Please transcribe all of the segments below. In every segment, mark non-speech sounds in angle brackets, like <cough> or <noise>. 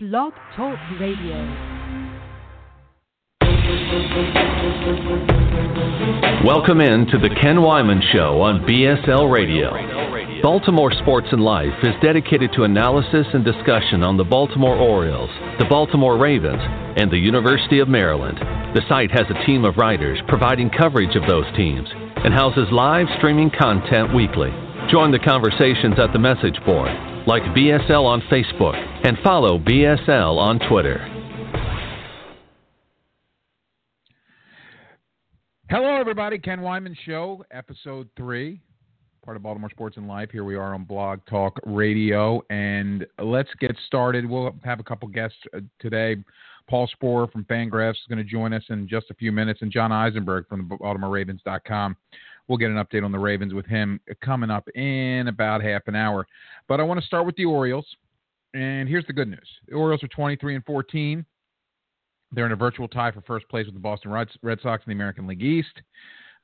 Blog Talk Radio. Welcome in to the Ken Weinman Show on BSL Radio. Baltimore Sports and Life is dedicated to analysis and discussion on the Baltimore Orioles, the Baltimore Ravens, and the University of Maryland. The site has a team of writers providing coverage of those teams and houses live streaming content weekly. Join the conversations at the message board, like BSL on Facebook, and follow BSL on Twitter. Hello, everybody. Ken Weinman Show, episode three, part of Baltimore Sports and Life. Here we are on Blog Talk Radio, and let's get started. We'll have a couple guests uh, today. Paul Sporer from Fangraphs is going to join us in just a few minutes, and John Eisenberg from the BaltimoreRavens.com. We'll get an update on the Ravens with him coming up in about half an hour. But I want to start with the Orioles, and here's the good news: the Orioles are 23 and 14. They're in a virtual tie for first place with the Boston Red Sox in the American League East.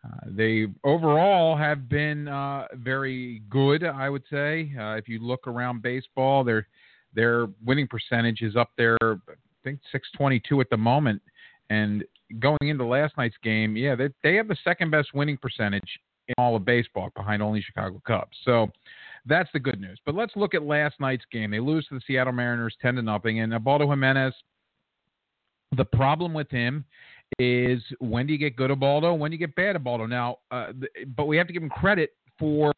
Uh, they overall have been uh, very good, I would say. Uh, if you look around baseball, their their winning percentage is up there. I think 622 at the moment. And going into last night's game, yeah, they they have the second best winning percentage in all of baseball, behind only Chicago Cubs. So that's the good news. But let's look at last night's game. They lose to the Seattle Mariners 10 to nothing, and Ubaldo Jimenez the problem with him is when do you get good Ubaldo? When do you get bad Ubaldo? Now, uh, but we have to give him credit for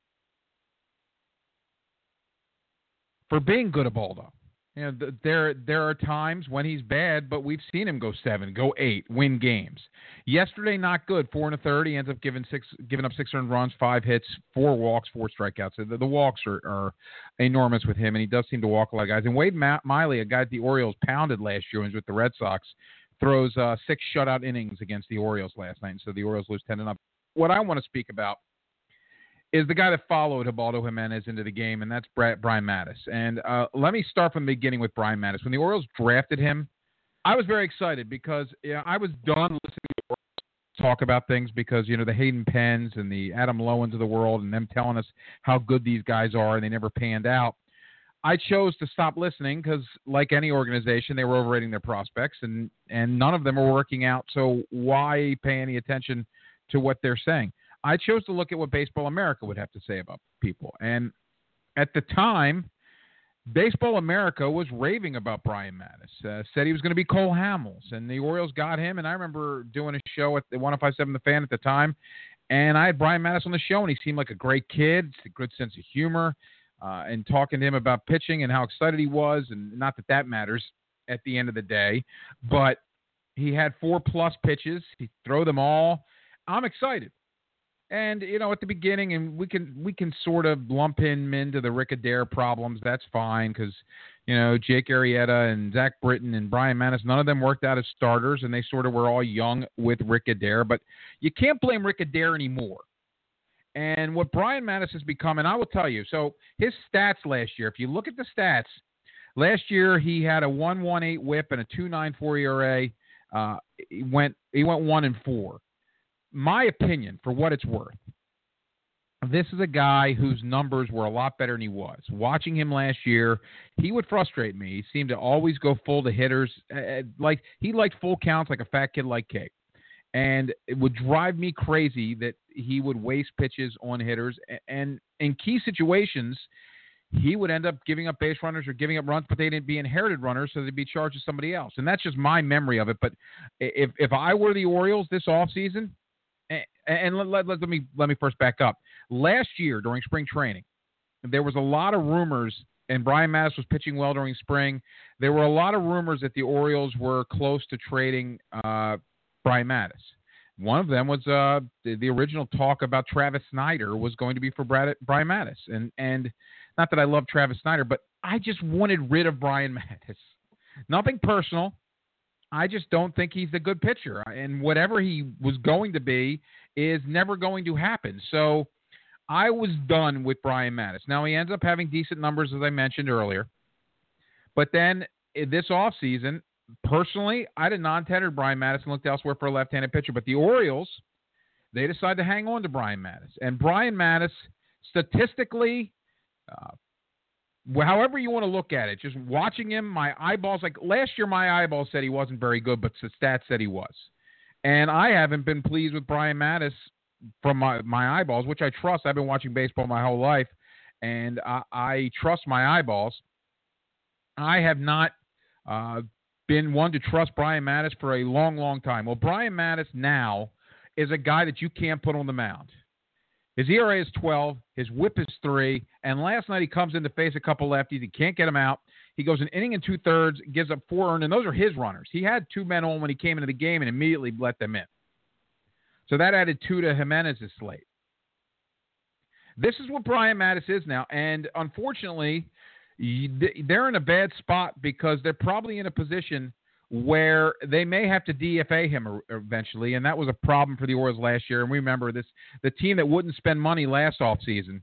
for being good Ubaldo. You know, there there are times when he's bad, but we've seen him go seven, go eight, win games. Yesterday, not good. Four and a third. He ends up giving six, giving up six earned runs, five hits, four walks, four strikeouts. The, the walks are, are, enormous with him, and he does seem to walk a lot of guys. And Wade Miley, a guy that the Orioles pounded last year, was with the Red Sox, throws uh, six shutout innings against the Orioles last night, and so the Orioles lose ten to nothing. What I want to speak about is the guy that followed Ubaldo Jimenez into the game, and that's Brian Matusz. And uh, let me start from the beginning with Brian Matusz. When the Orioles drafted him, I was very excited because I was done listening to talk about things because you know the Hayden Penns and the Adam Loewens of the world, and them telling us how good these guys are, and they never panned out. I chose to stop listening because, like any organization, they were overrating their prospects, and and none of them are working out. So why pay any attention to what they're saying? I chose to look at what Baseball America would have to say about people. And at the time, Baseball America was raving about Brian Matusz. Uh, said he was going to be Cole Hamels, and the Orioles got him. And I remember doing a show at the 1057 The Fan at the time, and I had Brian Matusz on the show, and he seemed like a great kid, a good sense of humor, uh, and talking to him about pitching and how excited he was. And not that that matters at the end of the day, but he had four plus pitches. He throw them all. I'm excited. And you know, at the beginning, and we can we can sort of lump him into the Rick Adair problems. That's fine because you know Jake Arrieta and Zach Britton and Brian Matusz, none of them worked out as starters, and they sort of were all young with Rick Adair. But you can't blame Rick Adair anymore. And what Brian Matusz has become, and I will tell you, so his stats last year, if you look at the stats, last year he had a 118 WHIP and a 2.94 ERA. Uh, he went he went one and four my opinion, for what it's worth, this is a guy whose numbers were a lot better than he was. Watching him last year, he would frustrate me. He seemed to always go full to hitters. Uh, like he liked full counts like a fat kid like cake. And it would drive me crazy that he would waste pitches on hitters. And in key situations, he would end up giving up base runners or giving up runs, but they didn't be inherited runners, so they'd be charged to somebody else. And that's just my memory of it. But if if I were the Orioles this offseason, and let, let, let, me let me first back up. Last year during spring training, there was a lot of rumors, and Brian Matusz was pitching well during spring. There were a lot of rumors that the Orioles were close to trading uh, Brian Matusz. One of them was uh, the, the, original talk about Travis Snider was going to be for Brad, Brian Matusz, and and not that I love Travis Snider, but I just wanted rid of Brian <laughs> Matusz. Nothing personal. I just don't think he's a good pitcher. And whatever he was going to be is never going to happen. So I was done with Brian Matusz. Now he ends up having decent numbers, as I mentioned earlier. But then this offseason, personally, I did non-tender Brian Matusz and looked elsewhere for a left-handed pitcher. But the Orioles, they decided to hang on to Brian Matusz, And Brian Matusz statistically, uh, however you want to look at it, just watching him, my eyeballs like last year, my eyeballs said he wasn't very good, but the stats said he was. And I haven't been pleased with Brian Matusz from my, my eyeballs, which I trust. I've been watching baseball my whole life, and I, I trust my eyeballs. I have not uh, been one to trust Brian Matusz for a long, long time. Well, Brian Matusz now is a guy that you can't put on the mound. His ERA is 12. His whip is three. And last night he comes in to face a couple lefties. He can't get him out. He goes an inning and two thirds, gives up four earned, and those are his runners. He had two men on when he came into the game and immediately let them in. So that added two to Jimenez's slate. This is what Brian Matusz is now, and unfortunately, they're in a bad spot because they're probably in a position where they may have to DFA him eventually, and that was a problem for the Orioles last year. And we remember this: the team that wouldn't spend money last offseason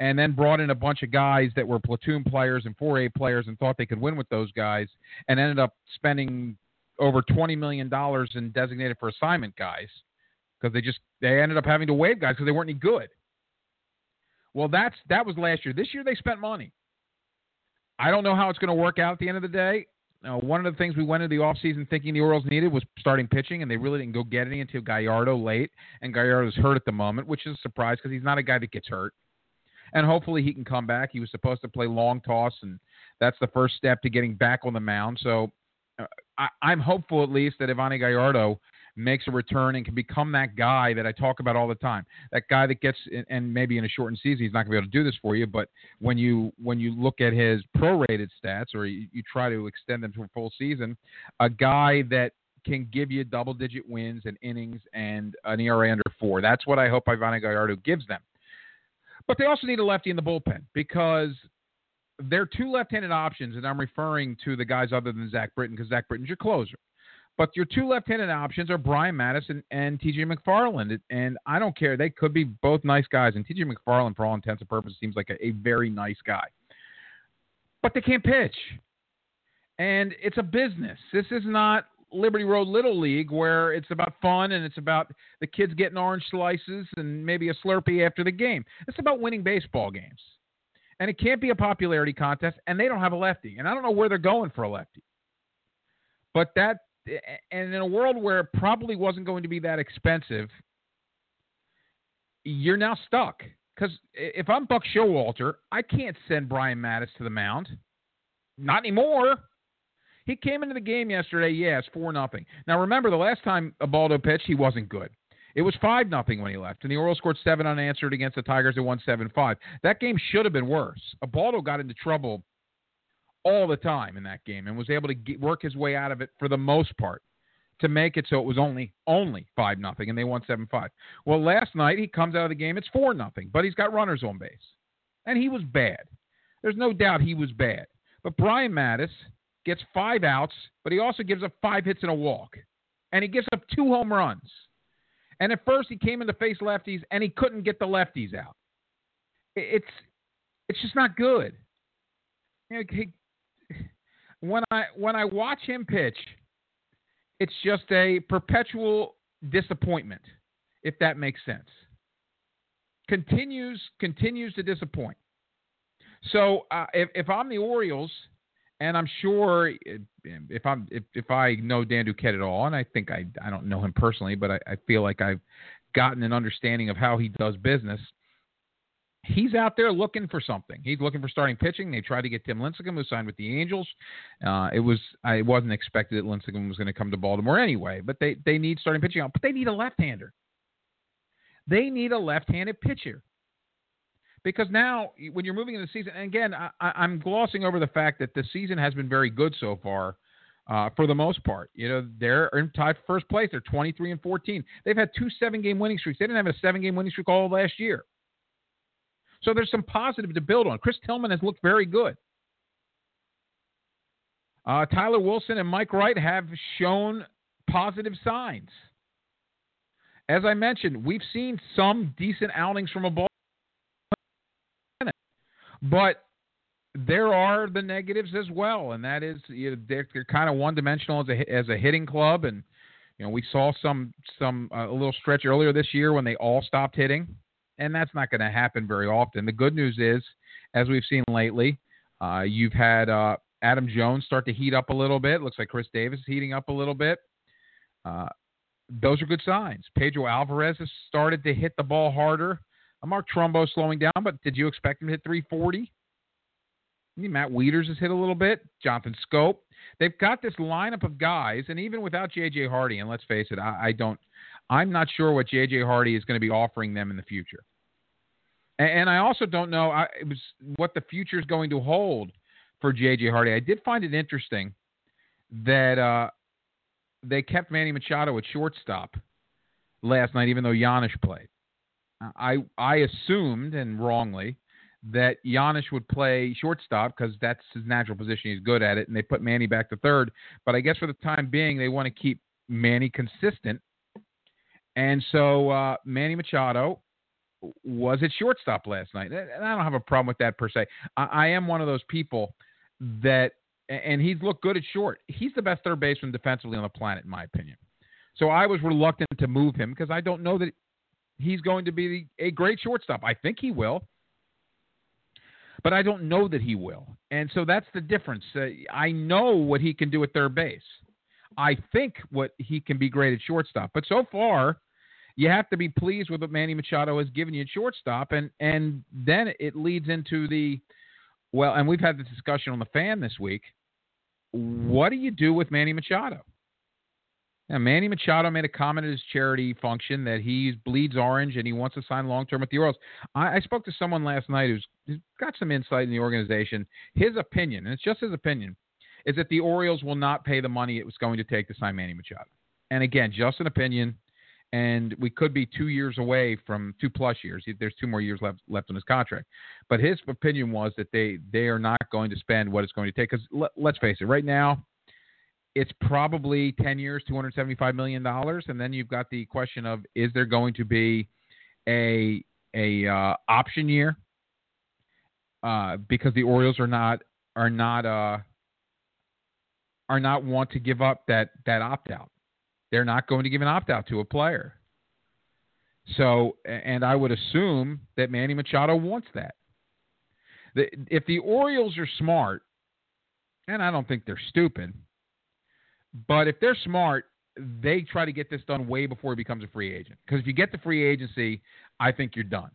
and then brought in a bunch of guys that were platoon players and 4A players and thought they could win with those guys, and ended up spending over twenty million dollars in designated for assignment guys because they just they ended up having to waive guys because they weren't any good. Well, that's that was last year. This year they spent money. I don't know how it's going to work out at the end of the day. Uh, one of the things we went into the offseason thinking the Orioles needed was starting pitching, and they really didn't go get any until Gallardo late. And Gallardo's hurt at the moment, which is a surprise because he's not a guy that gets hurt. And hopefully he can come back. He was supposed to play long toss, and that's the first step to getting back on the mound. So uh, I, I'm hopeful at least that Yovani Gallardo makes a return and can become that guy that I talk about all the time. That guy that gets and maybe in a shortened season he's not going to be able to do this for you, but when you when you look at his prorated stats or you, you try to extend them to a full season, a guy that can give you double digit wins and innings and an ERA under four. That's what I hope Yovani Gallardo gives them. But they also need a lefty in the bullpen because they're two left-handed options, and I'm referring to the guys other than Zach Britton because Zach Britton's your closer. But your two left-handed options are Brian Matusz and T.J. McFarland, and I don't care. They could be both nice guys, and T.J. McFarland, for all intents and purposes, seems like a, a very nice guy. But they can't pitch, and it's a business. This is not Liberty Road Little League where it's about fun and it's about the kids getting orange slices and maybe a Slurpee after the game. It's about winning baseball games. And it can't be a popularity contest, and they don't have a lefty. And I don't know where they're going for a lefty. But that and in a world where it probably wasn't going to be that expensive, you're now stuck. Because if I'm Buck Showalter, I can't send Brian Matusz to the mound. Not anymore. He came into the game yesterday, yes, four nothing. Now remember, the last time Ubaldo pitched, he wasn't good. It was five nothing when he left, and the Orioles scored seven unanswered against the Tigers. They won seven five. That game should have been worse. Ubaldo got into trouble all the time in that game and was able to get, work his way out of it for the most part to make it so it was only only five nothing and they won seven five. Well, last night he comes out of the game it's four nothing, but he's got runners on base, and he was bad. There's no doubt he was bad. But Brian Matusz gets five outs, but he also gives up five hits and a walk, and he gives up two home runs. And at first he came in to face lefties and he couldn't get the lefties out. It's it's just not good. You know, when I when I watch him pitch, it's just a perpetual disappointment, if that makes sense. Continues continues to disappoint. So uh, if if I'm the Orioles, and I'm sure if I'm if, if I know Dan Duquette at all, and I think I I don't know him personally, but I, I feel like I've gotten an understanding of how he does business he's out there looking for something. He's looking for starting pitching. They tried to get Tim Lincecum, who signed with the Angels. Uh, it was I wasn't expected that Lincecum was going to come to Baltimore anyway, but they they need starting pitching out. But they need a left-hander. They need a left-handed pitcher. Because now, when you're moving into the season, and again, I, I'm glossing over the fact that the season has been very good so far. Uh, for the most part. You know, they're in tied first place. They're 23 and 14. They've had two seven game winning streaks. They didn't have a seven game winning streak all last year. So there's some positive to build on. Chris Tillman has looked very good. Uh, Tyler Wilson and Mike Wright have shown positive signs. As I mentioned, we've seen some decent outings from a ball, but there are the negatives as well, and that is you know, they're, they're kind of one-dimensional as a as a hitting club, and you know we saw some some uh, a little stretch earlier this year when they all stopped hitting and that's not going to happen very often. The good news is, as we've seen lately, Uh, you've had uh, Adam Jones start to heat up a little bit. Looks like Chris Davis is heating up a little bit. Uh, those are good signs. Pedro Alvarez has started to hit the ball harder. Mark Trumbo slowing down, but did you expect him to hit 340? Matt Wieters has hit a little bit. Jonathan Schoop. They've got this lineup of guys, and even without J.J. Hardy, and let's face it, I, I don't, I'm not sure what J.J. Hardy is going to be offering them in the future. And, and I also don't know I, it was what the future is going to hold for J.J. Hardy. I did find it interesting that uh, they kept Manny Machado at shortstop last night, even though Janish played. I I assumed and wrongly that Janish would play shortstop because that's his natural position. He's good at it, and they put Manny back to third. But I guess for the time being, they want to keep Manny consistent, and so uh, Manny Machado was at shortstop last night, and I don't have a problem with that per se. I, I am one of those people that, and he's looked good at short. He's the best third baseman defensively on the planet, in my opinion. So I was reluctant to move him because I don't know that he's going to be a great shortstop. I think he will, but I don't know that he will. And so that's the difference. Uh, I know what he can do at third base. I think what he can be great at shortstop. But so far, you have to be pleased with what Manny Machado has given you at shortstop, and and then it leads into the well, and we've had this discussion on the fan this week. What do you do with Manny Machado? Now, Manny Machado made a comment at his charity function that he bleeds orange and he wants to sign long term with the Orioles. I, I, spoke to someone last night who's, who's got some insight in the organization. His opinion, and it's just his opinion, is that the Orioles will not pay the money it was going to take to sign Manny Machado. And again, just an opinion. And we could be two years away from two plus years. There's two more years left left on his contract. But his opinion was that they they are not going to spend what it's going to take. Because let, let's face it, right now it's probably 10 years, $275 million. And then you've got the question of is there going to be a, a uh, option year? Uh, because the Orioles are not are not uh, are not want to give up that that opt out. They're not going to give an opt out to a player. So, and I would assume that Manny Machado wants that. If the Orioles are smart, and I don't think they're stupid, but if they're smart, they try to get this done way before he becomes a free agent. Because if you get the free agency, I think you're done.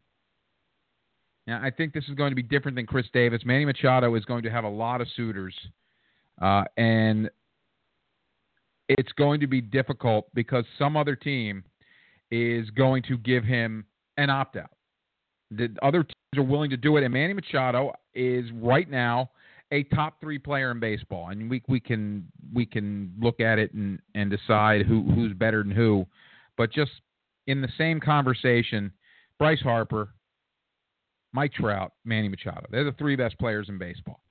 Now, I think this is going to be different than Chris Davis. Manny Machado is going to have a lot of suitors, uh, and it's going to be difficult because some other team is going to give him an opt out. The other teams are willing to do it, and Manny Machado is right now a top three player in baseball, and we we can we can look at it and and decide who who's better than who, but just in the same conversation, Bryce Harper, Mike Trout, Manny Machado, they're the three best players in baseball,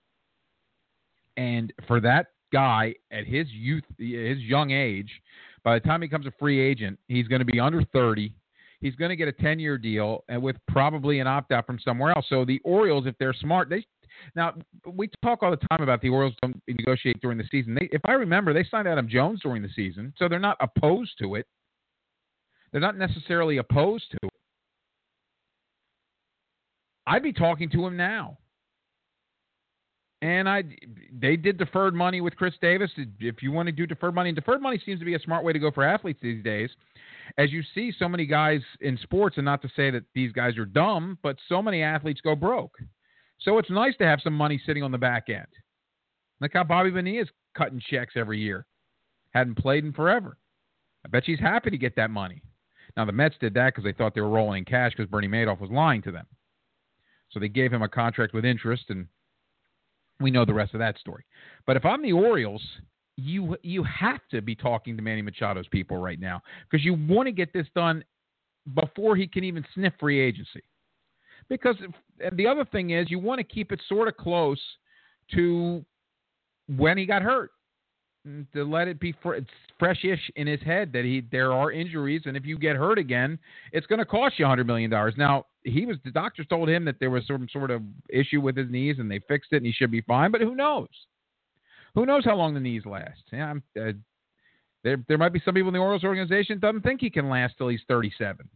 and for that guy at his youth, his young age, by the time he becomes a free agent, he's going to be under thirty. He's going to get a 10 year deal and with probably an opt out from somewhere else. So the Orioles, if they're smart, they now, we talk all the time about the Orioles don't negotiate during the season. They, if I remember, they signed Adam Jones during the season, so they're not opposed to it. They're not necessarily opposed to it. I'd be talking to him now. And I, they did deferred money with Chris Davis. If you want to do deferred money, and deferred money seems to be a smart way to go for athletes these days. As you see, so many guys in sports, and not to say that these guys are dumb, but so many athletes go broke. So it's nice to have some money sitting on the back end. Look how Bobby Bonilla is cutting checks every year. Hadn't played in forever. I bet she's happy to get that money. Now the Mets did that because they thought they were rolling in cash because Bernie Madoff was lying to them. So they gave him a contract with interest, and we know the rest of that story. But if I'm the Orioles, you you have to be talking to Manny Machado's people right now because you want to get this done before he can even sniff free agency. Because and the other thing is, you want to keep it sort of close to when he got hurt, to let it be fr- freshish in his head that he there are injuries, and if you get hurt again, it's going to cost you a hundred million dollars. Now he was the doctors told him that there was some sort of issue with his knees, and they fixed it, and he should be fine. But who knows? Who knows how long the knees last? Yeah, uh, there there might be some people in the Orioles organization doesn't think he can last till he's 37.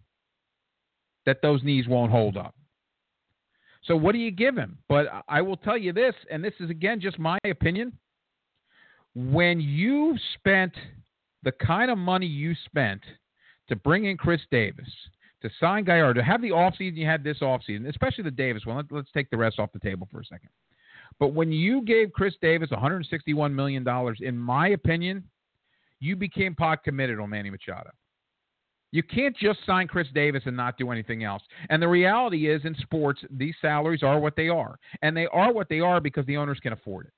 That those knees won't hold up. So what do you give him? But I will tell you this, and this is again just my opinion. When you spent the kind of money you spent to bring in Chris Davis, to sign Gallardo, to have the offseason you had this offseason, especially the Davis one. Let, let's take the rest off the table for a second. But when you gave Chris Davis $161 million, in my opinion, you became pot committed on Manny Machado. You can't just sign Chris Davis and not do anything else. And the reality is, in sports, these salaries are what they are. And they are what they are because the owners can afford it.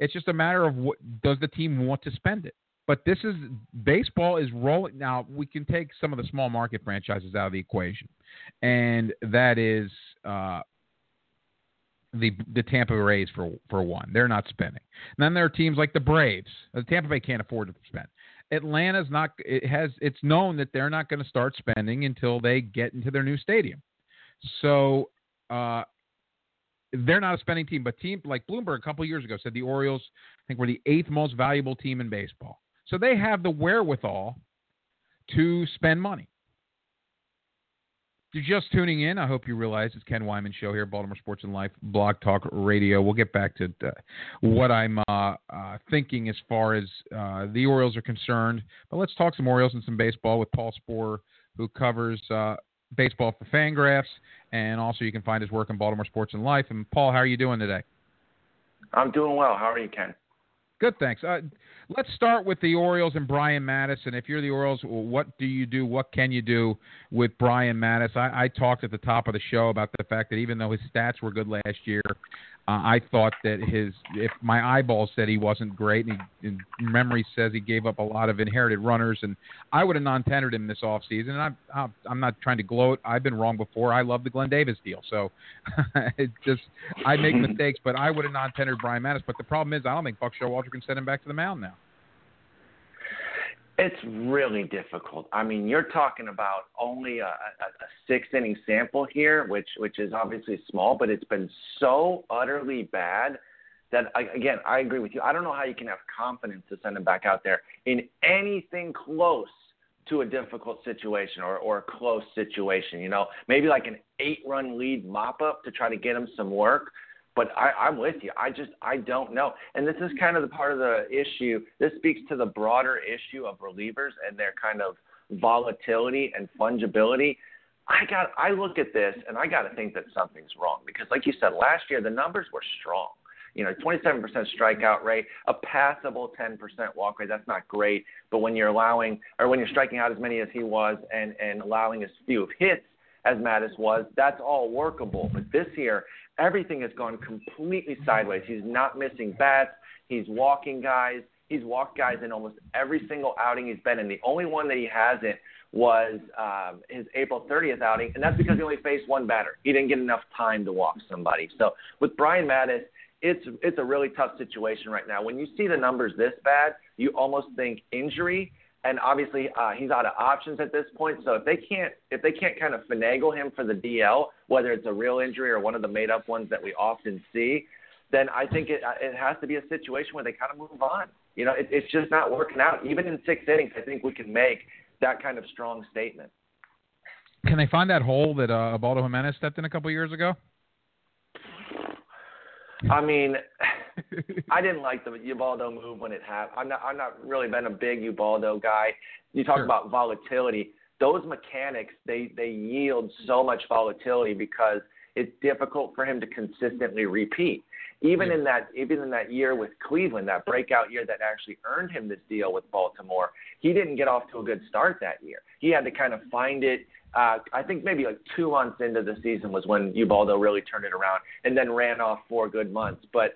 It's just a matter of what does the team want to spend it. But this is baseball is rolling now. We can take some of the small market franchises out of the equation, and that is uh, the the Tampa Rays for for one. They're not spending. And then there are teams like the Braves. The Tampa Bay can't afford to spend. Atlanta's not. It has. It's known that they're not going to start spending until they get into their new stadium. So uh, they're not a spending team. But team like Bloomberg a couple years ago said the Orioles I think were the eighth most valuable team in baseball. So they have the wherewithal to spend money. If you're just tuning in, I hope you realize it's Ken Weinman Show here, Baltimore Sports and Life, Blog Talk Radio. We'll get back to uh, what I'm uh, uh, thinking as far as uh, the Orioles are concerned. But let's talk some Orioles and some baseball with Paul Sporer, who covers uh, baseball for Fangraphs, and also you can find his work in Baltimore Sports and Life. And Paul, how are you doing today? I'm doing well. How are you, Ken? Good, thanks. Uh, let's start with the Orioles and Brian Matusz. If you're the Orioles, what do you do? What can you do with Brian Matusz? I, I talked at the top of the show about the fact that even though his stats were good last year, uh, I thought that his if my eyeballs said he wasn't great, and, he, and memory says he gave up a lot of inherited runners, and I would have non-tendered him this offseason. And I'm I'm not trying to gloat. I've been wrong before. I love the Glenn Davis deal, so <laughs> it just I make <laughs> mistakes, but I would have non-tendered Brian Matusz. But the problem is, I don't think Buck Showalter can send him back to the mound now. It's really difficult. I mean, you're talking about only a, a, a six inning sample here, which which is obviously small, but it's been so utterly bad that I, again, I agree with you. I don't know how you can have confidence to send him back out there in anything close to a difficult situation or, or a close situation. You know, maybe like an eight run lead mop up to try to get him some work. But I, I'm with you. I just I don't know. And this is kind of the part of the issue. This speaks to the broader issue of relievers and their kind of volatility and fungibility. I got I look at this and I got to think that something's wrong because, like you said, last year the numbers were strong. You know, 27% strikeout rate, a passable 10% walk rate. That's not great, but when you're allowing or when you're striking out as many as he was and and allowing as few of hits as Matusz was, that's all workable. But this year, everything has gone completely sideways. He's not missing bats. He's walking guys. He's walked guys in almost every single outing he's been in. The only one that he hasn't was um, his April 30th outing, and that's because he only faced one batter. He didn't get enough time to walk somebody. So with Brian Matusz, it's it's a really tough situation right now. When you see the numbers this bad, you almost think injury and obviously uh, he's out of options at this point. So if they can't if they can't kind of finagle him for the DL, whether it's a real injury or one of the made up ones that we often see, then I think it uh, it has to be a situation where they kind of move on. You know, it, it's just not working out. Even in six innings, I think we can make that kind of strong statement. Can they find that hole that uh, Ubaldo Jimenez stepped in a couple years ago? I mean, <laughs> I didn't like the Ubaldo move when it happened. I'm not. I'm not really been a big Ubaldo guy. You talk sure. about volatility. Those mechanics they they yield so much volatility because it's difficult for him to consistently repeat. Even yeah. in that even in that year with Cleveland, that breakout year that actually earned him this deal with Baltimore, he didn't get off to a good start that year. He had to kind of find it uh, I think maybe like two months into the season was when Ubaldo really turned it around and then ran off four good months. But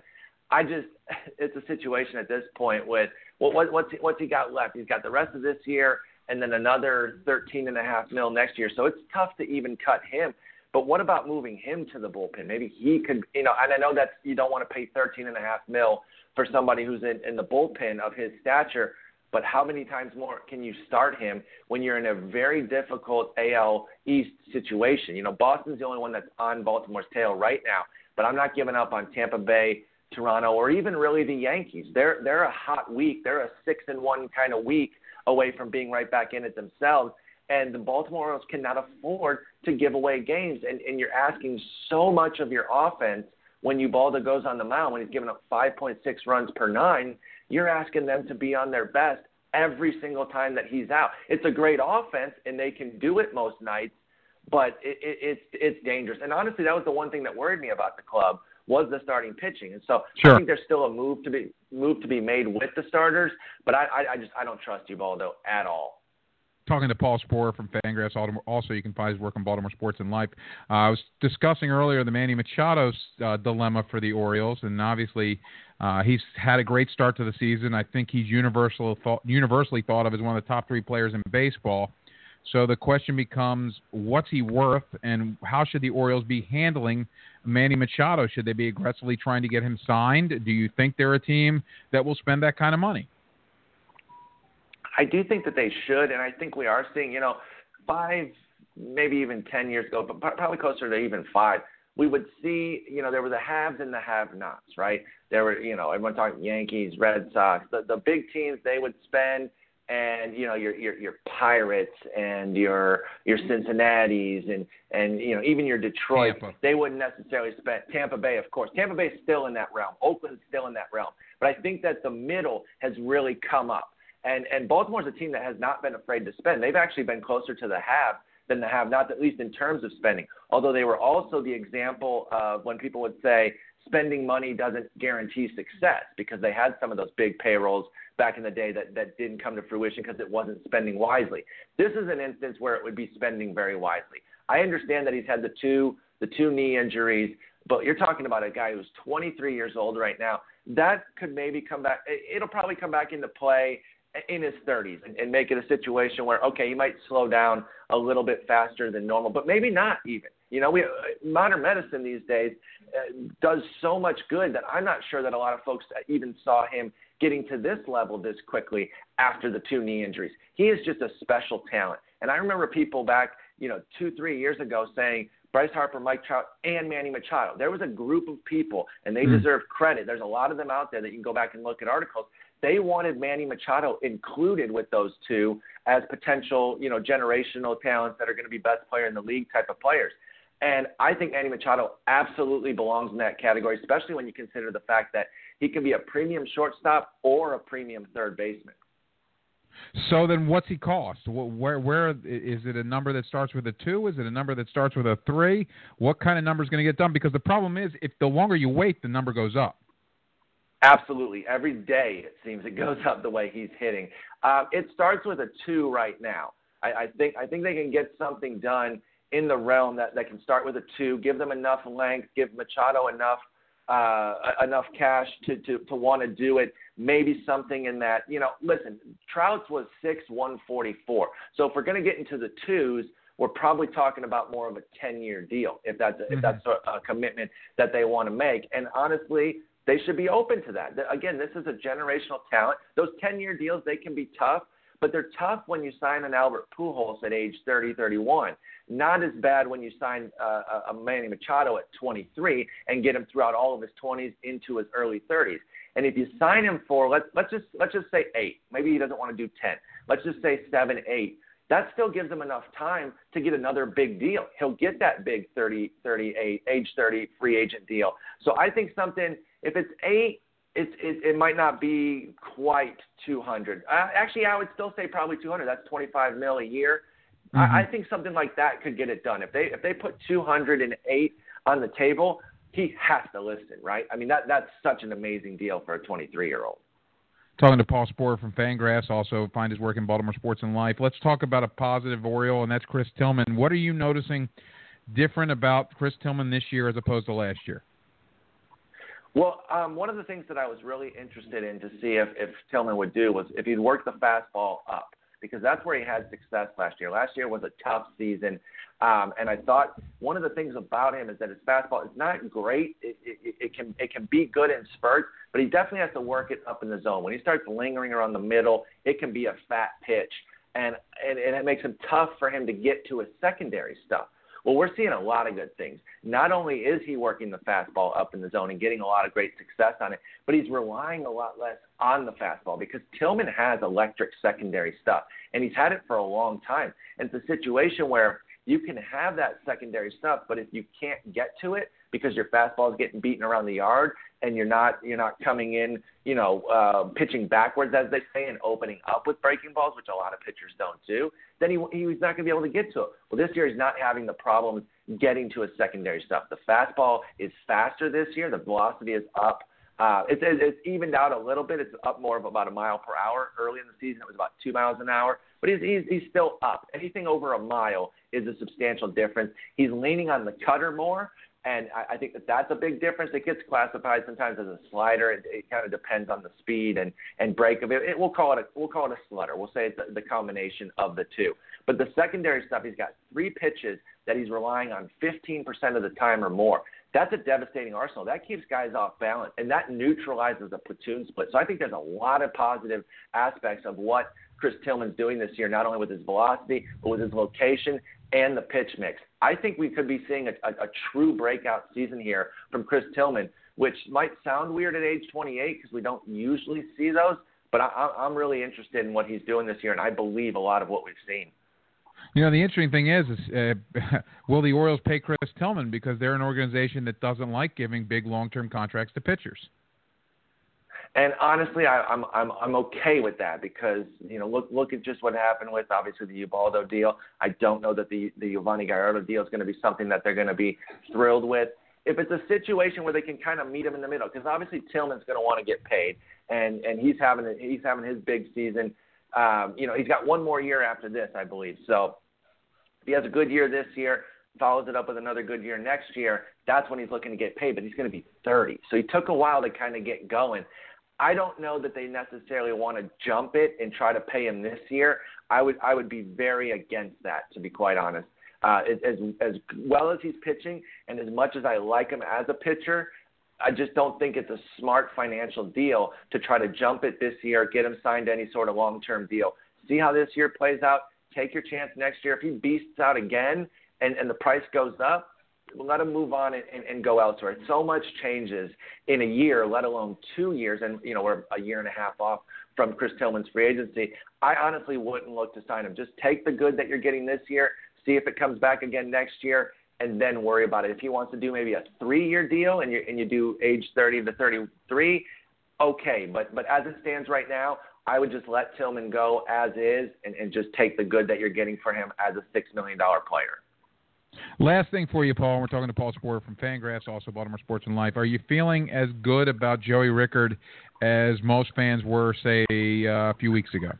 I just, <laughs> it's a situation at this point with what, what what's he, what's he got left? He's got the rest of this year and then another thirteen and a half mil next year. So it's tough to even cut him. But what about moving him to the bullpen? Maybe he could, you know, and I know that you don't want to pay thirteen and a half mil for somebody who's in, in the bullpen of his stature. But how many times more can you start him when you're in a very difficult AL East situation? You know, Boston's the only one that's on Baltimore's tail right now, but I'm not giving up on Tampa Bay, Toronto, or even really the Yankees. They're they're a hot week. They're a six and one kind of week away from being right back in it themselves. and the Baltimore Orioles cannot afford to give away games. And, and you're asking so much of your offense when Ubaldo goes on the mound, when he's giving up 5.6 runs per nine, you're asking them to be on their best every single time that he's out. It's a great offense, and they can do it most nights, but it, it, it's it's dangerous. And honestly, that was the one thing that worried me about the club was the starting pitching. And so sure. I think there's still a move to be move to be made with the starters, but I, I, I just I don't trust Ubaldo at all talking to Paul Sporer from Fangraphs. Also, you can find his work on Baltimore Sports and Life. Uh, I was discussing earlier the Manny Machado's uh, dilemma for the Orioles, and obviously uh, he's had a great start to the season. I think he's universal thought, universally thought of as one of the top three players in baseball. So the question becomes, what's he worth, and how should the Orioles be handling Manny Machado? Should they be aggressively trying to get him signed? Do you think they're a team that will spend that kind of money? I do think that they should, and I think we are seeing, you know, five, maybe even 10 years ago, but probably closer to even five, we would see, you know, there were the haves and the have-nots, right? There were, you know, everyone talking Yankees, Red Sox, the, the big teams they would spend, and you know your your your Pirates and your your mm-hmm. Cincinnati's and and you know even your Detroit, Tampa. they wouldn't necessarily spend Tampa Bay, of course. Tampa Bay is still in that realm. Oakland's still in that realm, but I think that the middle has really come up and and Baltimore's a team that has not been afraid to spend. They've actually been closer to the have than the have not, at least in terms of spending. Although they were also the example of when people would say spending money doesn't guarantee success because they had some of those big payrolls back in the day that, that didn't come to fruition because it wasn't spending wisely. This is an instance where it would be spending very wisely. I understand that he's had the two the two knee injuries, but you're talking about a guy who's 23 years old right now. That could maybe come back. It'll probably come back into play in his 30s and, and make it a situation where okay, he might slow down a little bit faster than normal, but maybe not even. You know, we modern medicine these days uh, does so much good that I'm not sure that a lot of folks even saw him getting to this level this quickly after the two knee injuries. He is just a special talent. And I remember people back, you know, two, three years ago saying Bryce Harper, Mike Trout, and Manny Machado. There was a group of people, and they mm. deserve credit. There's a lot of them out there that you can go back and look at articles they wanted Manny Machado included with those two as potential, you know, generational talents that are going to be best player in the league type of players. And I think Manny Machado absolutely belongs in that category, especially when you consider the fact that he can be a premium shortstop or a premium third baseman. So then, what's he cost? Where, where is it? A number that starts with a two? Is it a number that starts with a three? What kind of number is going to get done? Because the problem is, if the longer you wait, the number goes up. Absolutely. Every day it seems it goes up the way he's hitting. Um, it starts with a two right now. I, I think I think they can get something done in the realm that, that can start with a two, give them enough length, give Machado enough uh, enough cash to, to, to want to do it. Maybe something in that, you know, listen, Trout's was six one forty four. So if we're going to get into the twos, we're probably talking about more of a ten year deal if that's mm-hmm. if that's a, a commitment that they want to make. And honestly, they should be open to that. Again, this is a generational talent. Those 10 year deals, they can be tough, but they're tough when you sign an Albert Pujols at age 30, 31. Not as bad when you sign uh, a Manny Machado at 23 and get him throughout all of his 20s into his early 30s. And if you sign him for let's let's just let's just say eight, maybe he doesn't want to do 10. Let's just say seven, eight that still gives him enough time to get another big deal. He'll get that big 30, 38, age 30 free agent deal. So I think something, if it's eight, it's, it, it might not be quite 200. Uh, actually, I would still say probably 200. That's 25 mil a year. Mm-hmm. I, I think something like that could get it done. If they if they put 208 on the table, he has to listen, right? I mean that that's such an amazing deal for a 23 year old. Talking to Paul Sporer from Fangraphs, also find his work in Baltimore Sports and Life. Let's talk about a positive Oriole, and that's Chris Tillman. What are you noticing different about Chris Tillman this year as opposed to last year? Well, um, one of the things that I was really interested in to see if, if Tillman would do was if he'd work the fastball up because that's where he had success last year. Last year was a tough season, um, and I thought one of the things about him is that his fastball is not great. It, it, it can it can be good in spurts, but he definitely has to work it up in the zone. When he starts lingering around the middle, it can be a fat pitch, and and, and it makes him tough for him to get to his secondary stuff. Well, we're seeing a lot of good things. Not only is he working the fastball up in the zone and getting a lot of great success on it, but he's relying a lot less on the fastball because Tillman has electric secondary stuff, and he's had it for a long time. And it's a situation where you can have that secondary stuff, but if you can't get to it because your fastball is getting beaten around the yard and you're not you're not coming in, you know, uh, pitching backwards as they say and opening up with breaking balls, which a lot of pitchers don't do, then he he's not going to be able to get to it. Well, this year he's not having the problems getting to his secondary stuff. The fastball is faster this year. The velocity is up. Uh, it's, it's evened out a little bit. It's up more of about a mile per hour. Early in the season, it was about two miles an hour, but he's, he's, he's still up. Anything over a mile is a substantial difference. He's leaning on the cutter more, and I, I think that that's a big difference. It gets classified sometimes as a slider. It, it kind of depends on the speed and and break of it. it. We'll call it a we'll call it a slutter. We'll say it's the, the combination of the two. But the secondary stuff, he's got three pitches that he's relying on 15% of the time or more. That's a devastating arsenal. That keeps guys off balance, and that neutralizes a platoon split. So I think there's a lot of positive aspects of what Chris Tillman's doing this year, not only with his velocity, but with his location and the pitch mix. I think we could be seeing a, a, a true breakout season here from Chris Tillman, which might sound weird at age 28 because we don't usually see those. But I, I'm really interested in what he's doing this year, and I believe a lot of what we've seen. You know, the interesting thing is, is uh, <laughs> will the Orioles pay Chris Tillman because they're an organization that doesn't like giving big long-term contracts to pitchers? And honestly, I, I'm I'm I'm okay with that because you know look look at just what happened with obviously the Ubaldo deal. I don't know that the the Yovani Gallardo deal is going to be something that they're going to be thrilled with. If it's a situation where they can kind of meet him in the middle, because obviously Tillman's going to want to get paid, and and he's having he's having his big season. Um, you know, he's got one more year after this, I believe. So if he has a good year this year, follows it up with another good year next year, that's when he's looking to get paid. But he's going to be 30, so he took a while to kind of get going. I don't know that they necessarily want to jump it and try to pay him this year. I would I would be very against that, to be quite honest. Uh, as as well as he's pitching, and as much as I like him as a pitcher, I just don't think it's a smart financial deal to try to jump it this year, get him signed any sort of long term deal. See how this year plays out. Take your chance next year. If he beasts out again and, and the price goes up, let him move on and, and, and go elsewhere. So much changes in a year, let alone two years, and you know we're a year and a half off from Chris Tillman's free agency. I honestly wouldn't look to sign him. Just take the good that you're getting this year, see if it comes back again next year, and then worry about it. If he wants to do maybe a three-year deal and you and you do age 30 to 33, okay. But but as it stands right now, I would just let Tillman go as is and, and just take the good that you're getting for him as a six million dollar player. Last thing for you, Paul. We're talking to Paul Sporer from Fangraphs, also Baltimore Sports and Life. Are you feeling as good about Joey Rickard as most fans were, say, uh, a few weeks ago?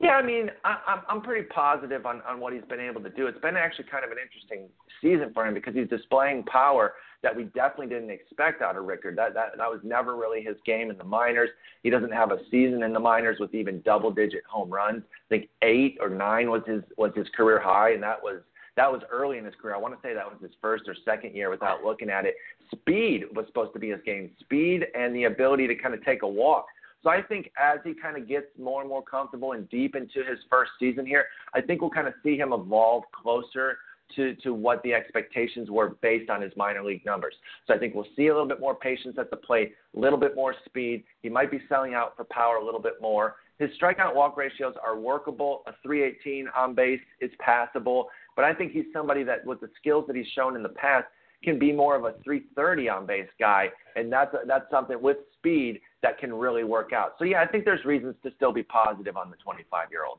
Yeah, I mean, I, I'm I'm pretty positive on on what he's been able to do. It's been actually kind of an interesting season for him because he's displaying power that we definitely didn't expect out of Rickard. That that that was never really his game in the minors. He doesn't have a season in the minors with even double digit home runs. I think eight or nine was his was his career high, and that was that was early in his career. I want to say that was his first or second year without looking at it. Speed was supposed to be his game. Speed and the ability to kind of take a walk. So I think as he kind of gets more and more comfortable and deep into his first season here, I think we'll kind of see him evolve closer to, to what the expectations were based on his minor league numbers. So I think we'll see a little bit more patience at the plate, a little bit more speed. He might be selling out for power a little bit more. His strikeout walk ratios are workable. A 318 on base is passable. But I think he's somebody that, with the skills that he's shown in the past, can be more of a 330 on base guy, and that's that's something with speed that can really work out. So yeah, I think there's reasons to still be positive on the 25 year old.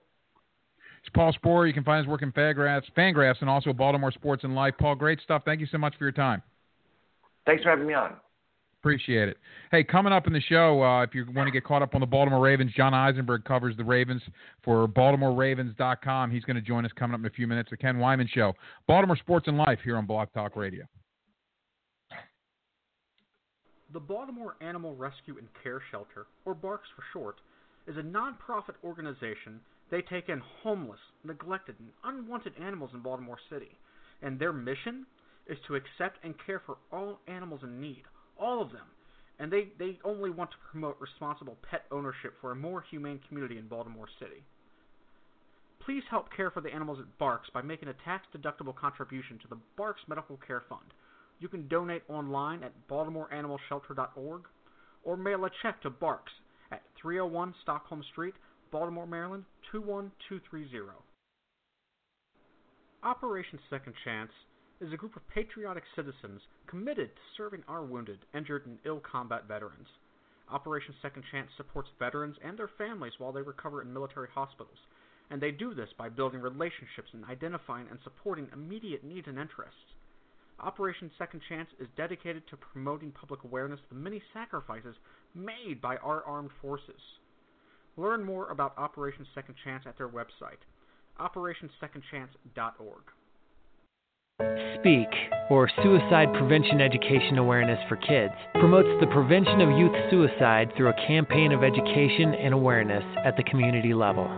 It's Paul Sporer. You can find his work in Fangraphs, Fangraphs, and also Baltimore Sports and Life. Paul, great stuff. Thank you so much for your time. Thanks for having me on. Appreciate it. Hey, coming up in the show, uh, if you want to get caught up on the Baltimore Ravens, John Eisenberg covers the Ravens for BaltimoreRavens.com. He's going to join us coming up in a few minutes. The Ken Weinman Show, Baltimore Sports and Life here on Blog Talk Radio. The Baltimore Animal Rescue and Care Shelter, or BARCS for short, is a nonprofit organization. They take in homeless, neglected, and unwanted animals in Baltimore City, and their mission is to accept and care for all animals in need all of them. And they, they only want to promote responsible pet ownership for a more humane community in Baltimore City. Please help care for the animals at BARCS by making a tax-deductible contribution to the BARCS Medical Care Fund. You can donate online at baltimoreanimalshelter.org or mail a check to BARCS at 301 Stockholm Street, Baltimore, Maryland 21230. Operation Second Chance is a group of patriotic citizens committed to serving our wounded, injured, and ill combat veterans. Operation Second Chance supports veterans and their families while they recover in military hospitals, and they do this by building relationships and identifying and supporting immediate needs and interests. Operation Second Chance is dedicated to promoting public awareness of the many sacrifices made by our armed forces. Learn more about Operation Second Chance at their website, operationsecondchance.org. Speak, or Suicide Prevention Education Awareness for Kids, promotes the prevention of youth suicide through a campaign of education and awareness at the community level.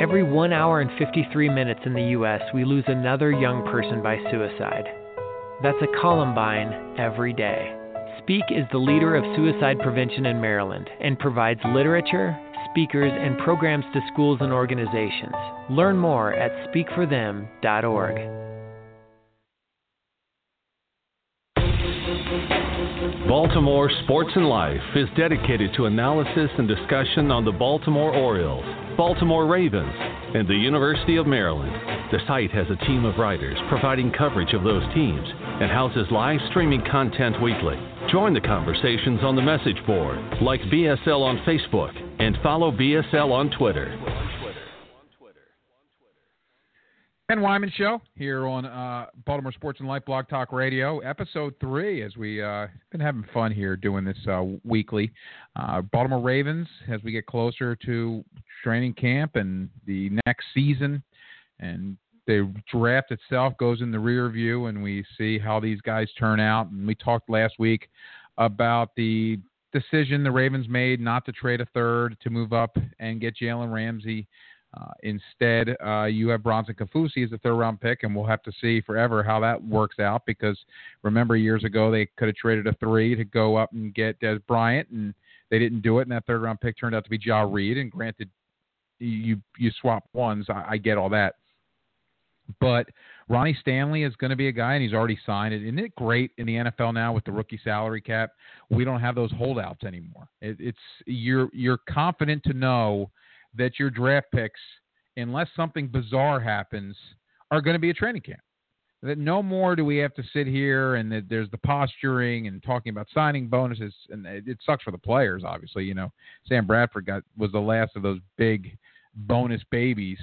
Every 1 hour and 53 minutes in the U.S., we lose another young person by suicide. That's a Columbine every day. Speak is the leader of suicide prevention in Maryland and provides literature, speakers, and programs to schools and organizations. Learn more at speakforthem.org. Baltimore Sports and Life is dedicated to analysis and discussion on the Baltimore Orioles, Baltimore Ravens, and the University of Maryland. The site has a team of writers providing coverage of those teams and houses live streaming content weekly. Join the conversations on the message board, like BSL on Facebook, and follow BSL on Twitter. Ken Weinman Show here on uh, Baltimore Sports and Life Blog Talk Radio, episode three. As we uh, been having fun here doing this uh, weekly, uh, Baltimore Ravens as we get closer to training camp and the next season, and the draft itself goes in the rear view, and we see how these guys turn out. And we talked last week about the decision the Ravens made not to trade a third to move up and get Jalen Ramsey. Uh, instead, uh, you have Bronson Kaufusi as a third round pick, and we'll have to see forever how that works out because remember, years ago, they could have traded a three to go up and get Dez Bryant, and they didn't do it, and that third round pick turned out to be Jah Reid. And granted, you you swap ones, I, I get all that. But Ronnie Stanley is going to be a guy, and he's already signed. Isn't it great in the NFL now with the rookie salary cap? We don't have those holdouts anymore. It, it's you're you're confident to know that your draft picks, unless something bizarre happens, are going to be a training camp. That no more do we have to sit here and that there's the posturing and talking about signing bonuses, and it sucks for the players. Obviously, you know Sam Bradford got was the last of those big bonus babies,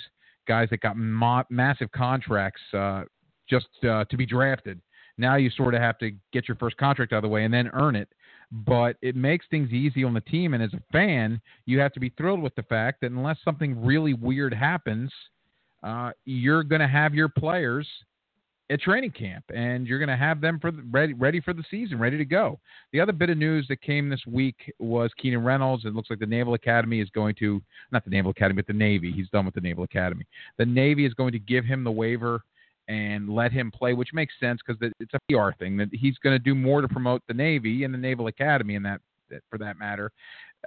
guys that got ma- massive contracts uh, just uh, to be drafted. Now you sort of have to get your first contract out of the way and then earn it but it makes things easy on the team. And as a fan, you have to be thrilled with the fact that unless something really weird happens, uh, you're going to have your players at training camp and you're going to have them for the, ready ready for the season, ready to go. The other bit of news that came this week was Keenan Reynolds. It looks like the Naval Academy is going to not the Naval Academy, but the Navy. He's done with the Naval Academy. The Navy is going to give him the waiver and let him play, which makes sense because it's a PR thing that he's going to do more to promote the Navy and the Naval Academy, and that, for that matter,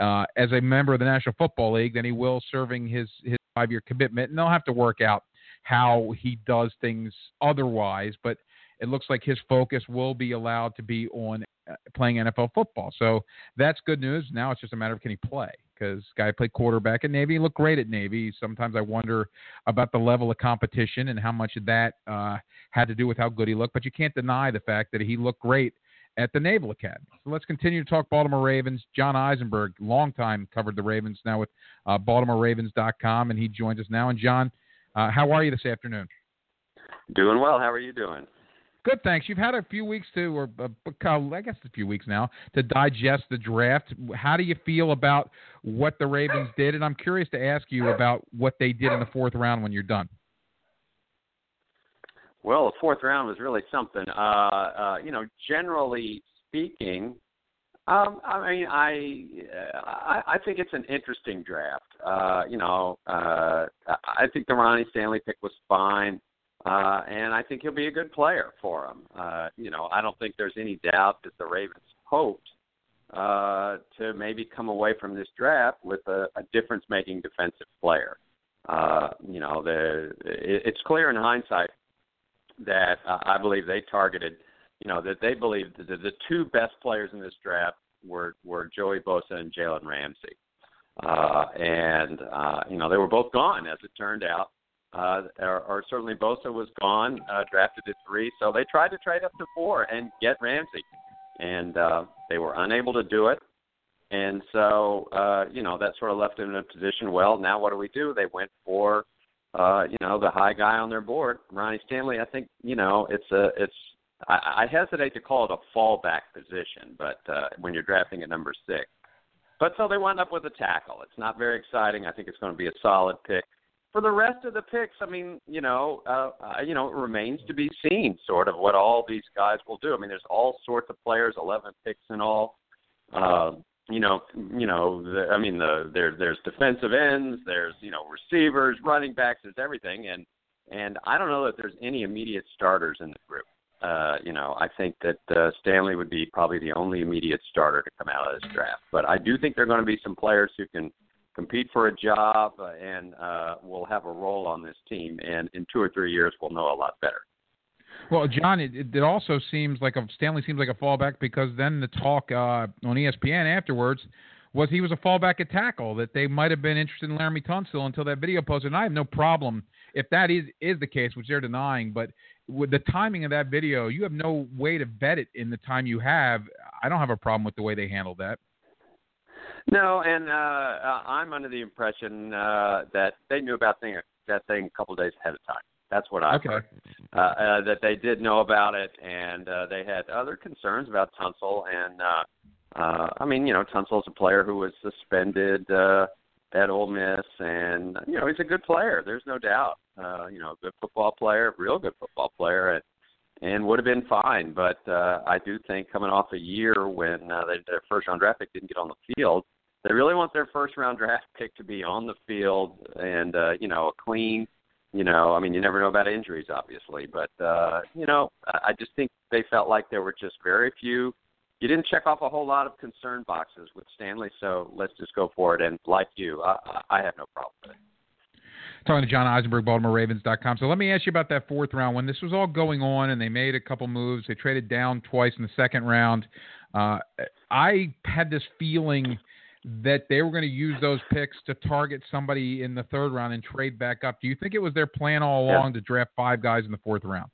uh, as a member of the National Football League than he will serving his his five year commitment. And they'll have to work out how he does things otherwise, but it looks like his focus will be allowed to be on uh, playing NFL football. So that's good news. Now it's just a matter of can he play because guy played quarterback at Navy. He looked great at Navy. Sometimes I wonder about the level of competition and how much of that uh, had to do with how good he looked. But you can't deny the fact that he looked great at the Naval Academy. So let's continue to talk Baltimore Ravens. John Eisenberg, long time covered the Ravens, now with uh, BaltimoreRavens.com, and he joins us now. And John, uh, how are you this afternoon? Doing well. How are you doing? Good, thanks. You've had a few weeks to, or uh, I guess a few weeks now, to digest the draft. How do you feel about what the Ravens did? And I'm curious to ask you about what they did in the fourth round when you're done. Well, the fourth round was really something. Uh, uh, you know, generally speaking, um, I mean, I, I I think it's an interesting draft. Uh, you know, uh, I think the Ronnie Stanley pick was fine. Uh, and I think he'll be a good player for them. Uh, you know, I don't think there's any doubt that the Ravens hoped uh, to maybe come away from this draft with a, a difference-making defensive player. uh, you know, the it, it's clear in hindsight that uh, I believe they targeted, you know, that they believed that the two best players in this draft were were Joey Bosa and Jalen Ramsey, uh, and uh, you know they were both gone as it turned out. Uh, or, or certainly Bosa was gone, uh, drafted at three, so they tried to trade up to four and get Ramsey, and uh, they were unable to do it. And so, uh, you know, that sort of left them in a position. Well, now what do we do? They went for, uh, you know, the high guy on their board, Ronnie Stanley. I think, you know, it's a, it's. I, I hesitate to call it a fallback position, but uh, when you're drafting at number six. But so they wound up with a tackle. It's not very exciting. I think it's going to be a solid pick. For the rest of the picks, I mean, you know, uh, uh, you know, it remains to be seen, sort of what all these guys will do. I mean, there's all sorts of players, 11 picks in all. Uh, you know, you know, the, I mean, the there there's defensive ends, there's you know receivers, running backs, there's everything, and and I don't know that there's any immediate starters in the group. Uh, you know, I think that uh, Stanley would be probably the only immediate starter to come out of this draft. But I do think there are going to be some players who can compete for a job uh, and uh, will have a role on this team. And in two or three years, we'll know a lot better. Well, John, it, it also seems like a Stanley seems like a fallback because then the talk uh, on ESPN afterwards was he was a fallback at tackle that they might have been interested in Laremy Tunsil until that video posted. And I have no problem if that is is the case, which they're denying. But with the timing of that video, you have no way to vet it in the time you have. I don't have a problem with the way they handled that. No, and uh, I'm under the impression uh, that they knew about thing, that thing a couple of days ahead of time. That's what I okay. heard. Uh, uh, that they did know about it, and uh, they had other concerns about Tunsil. And uh, uh, I mean, you know, Tunsil's a player who was suspended uh, at Ole Miss, and you know, he's a good player. There's no doubt. Uh, you know, a good football player, real good football player, and and would have been fine. But uh, I do think coming off a year when uh, they, their first round draft pick didn't get on the field, they really want their first round draft <laughs> pick to be on the field and uh, you know a clean you know, I mean, you never know about injuries, obviously, but uh, you know, I just think they felt like there were just very few. You didn't check off a whole lot of concern boxes with Stanley, so let's just go for it. And like you, I, I have no problem with it. Talking to John Eisenberg, BaltimoreRavens.com. So let me ask you about that fourth round. When this was all going on, and they made a couple moves, they traded down twice in the second round. Uh, I had this feeling that they were going to use those picks to target somebody in the third round and trade back up. Do you think it was their plan all along yeah. to draft five guys in the fourth round?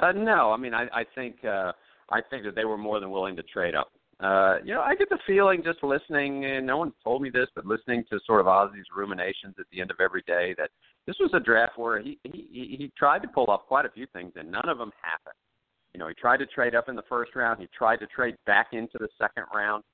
Uh, no, I mean I, I think uh, I think that they were more than willing to trade up. Uh, you know, I get the feeling just listening, and no one told me this, but listening to sort of Ozzie's ruminations at the end of every day that this was a draft where he he he tried to pull off quite a few things, and none of them happened. You know, he tried to trade up in the first round. He tried to trade back into the second round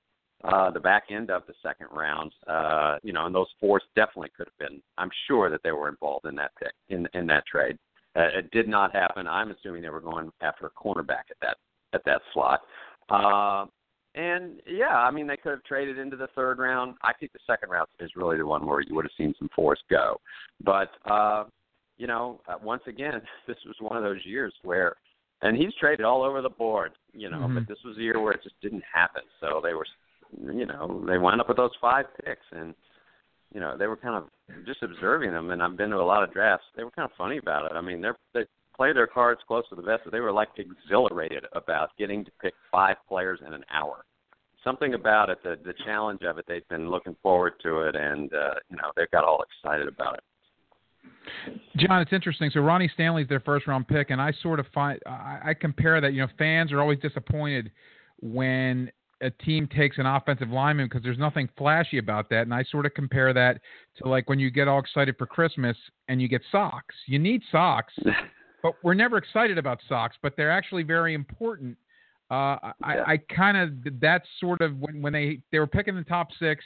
uh, the back end of the second round. Uh, you know, and those fours definitely could have been. I'm sure that they were involved in that pick in in that trade. Uh, it did not happen. I'm assuming they were going after a cornerback at that at that slot. Uh, and yeah, I mean they could have traded into the third round. I think the second round is really the one where you would have seen some fours go. But uh, you know, uh, once again, <laughs> this was one of those years where and he's traded all over the board, you know, mm-hmm. but this was a year where it just didn't happen. So they were you know, they wound up with those five picks, and you know, they were kind of just observing them. And I've been to a lot of drafts. They were kind of funny about it. I mean, they're they play their cards close to the vest, they were like exhilarated about getting to pick five players in an hour. Something about it, the the challenge of it, they've been looking forward to it, and uh, you know, they've got all excited about it. John, it's interesting. So Ronnie Stanley's their first round pick, and I sort of find I, I compare that. You know, fans are always disappointed when a team takes an offensive lineman because there's nothing flashy about that. And I sort of compare that to like when you get all excited for Christmas and you get socks. You need socks, <laughs> but we're never excited about socks, but they're actually very important. Uh, I, yeah. I kind of that's sort of when, when they they were picking the top six,